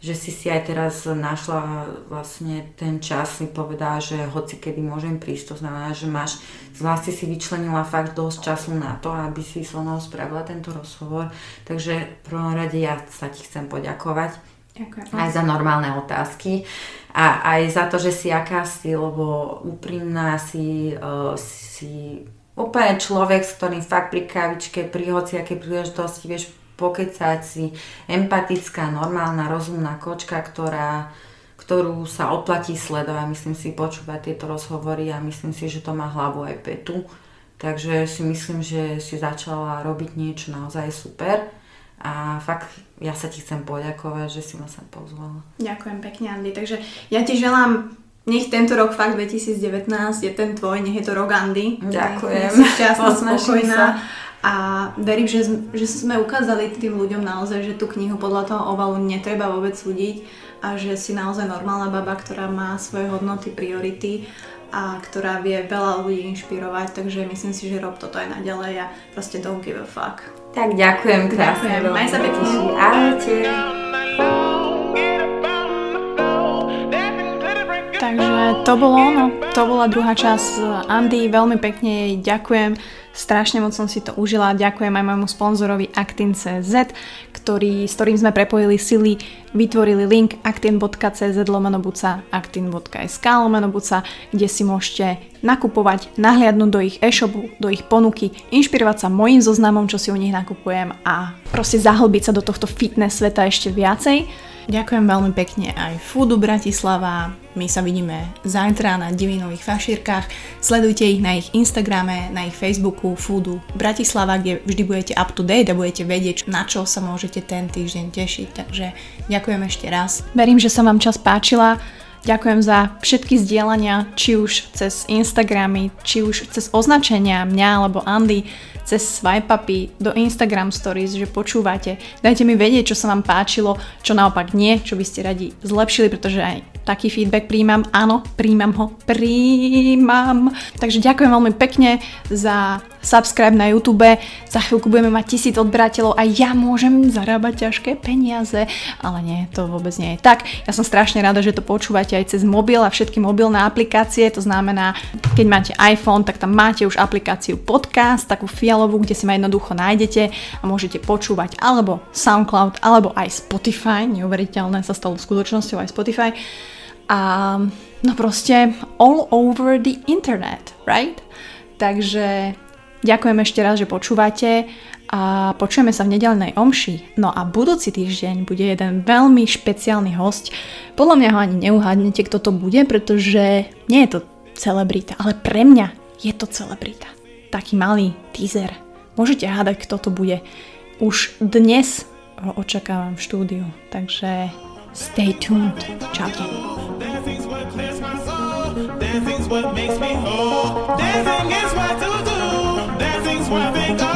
že si si aj teraz našla vlastne ten čas, mi povedala, že hoci kedy môžem prísť, to znamená, že máš, vlastne si vyčlenila fakt dosť času na to, aby si so mnou spravila tento rozhovor, takže v prvom rade ja sa ti chcem poďakovať. Ďakujem. Aj za normálne otázky a aj za to, že si aká si, lebo úprimná si, uh, si úplne človek, s ktorým fakt pri kavičke, pri hociakej príležitosti vieš pokecať si, empatická, normálna, rozumná kočka, ktorá, ktorú sa oplatí sledovať. Myslím si počúvať tieto rozhovory a myslím si, že to má hlavu aj petu. Takže si myslím, že si začala robiť niečo naozaj super. A fakt, ja sa ti chcem poďakovať, že si ma sem pozvala. Ďakujem pekne, Andy. Takže ja ti želám nech tento rok fakt 2019 je ten tvoj, nech je to rok Andy. Ďakujem. Nech si šťastná, spokojná. Sa a verím, že, že sme ukázali tým ľuďom naozaj, že tú knihu podľa toho ovalu netreba vôbec súdiť a že si naozaj normálna baba, ktorá má svoje hodnoty, priority a ktorá vie veľa ľudí inšpirovať, takže myslím si, že rob toto aj naďalej a proste don't give a fuck. Tak ďakujem krásne. Ďakujem, maj sa pekne. Ahojte. Takže to bolo ono, to bola druhá časť Andy, veľmi pekne jej ďakujem Strašne moc som si to užila. Ďakujem aj môjmu sponzorovi Actin.cz, ktorý, s ktorým sme prepojili sily, vytvorili link actin.cz lomenobuca actin.sk lomenobuca, kde si môžete nakupovať, nahliadnúť do ich e-shopu, do ich ponuky, inšpirovať sa mojim zoznamom, čo si u nich nakupujem a proste zahlbiť sa do tohto fitness sveta ešte viacej. Ďakujem veľmi pekne aj Foodu Bratislava. My sa vidíme zajtra na divinových fašírkach. Sledujte ich na ich Instagrame, na ich Facebooku Foodu Bratislava, kde vždy budete up to date a budete vedieť, na čo sa môžete ten týždeň tešiť. Takže ďakujem ešte raz. Verím, že sa vám čas páčila. Ďakujem za všetky zdieľania, či už cez Instagramy, či už cez označenia mňa alebo Andy cez swipe upy do Instagram stories, že počúvate. Dajte mi vedieť, čo sa vám páčilo, čo naopak nie, čo by ste radi zlepšili, pretože aj taký feedback príjmam. Áno, príjmam ho, príjmam. Takže ďakujem veľmi pekne za subscribe na YouTube. Za chvíľku budeme mať tisíc odberateľov a ja môžem zarábať ťažké peniaze. Ale nie, to vôbec nie je tak. Ja som strašne rada, že to počúvate aj cez mobil a všetky mobilné aplikácie. To znamená, keď máte iPhone, tak tam máte už aplikáciu podcast, takú fialovú, kde si ma jednoducho nájdete a môžete počúvať alebo SoundCloud, alebo aj Spotify. Neuveriteľné sa stalo skutočnosťou aj Spotify a no proste all over the internet, right? Takže ďakujem ešte raz, že počúvate a počujeme sa v nedelnej omši. No a budúci týždeň bude jeden veľmi špeciálny host. Podľa mňa ho ani neuhádnete, kto to bude, pretože nie je to celebrita, ale pre mňa je to celebrita. Taký malý teaser. Môžete hádať, kto to bude. Už dnes ho očakávam v štúdiu, takže stay tuned. Čaute. Dancing's what makes me whole. Dancing is what to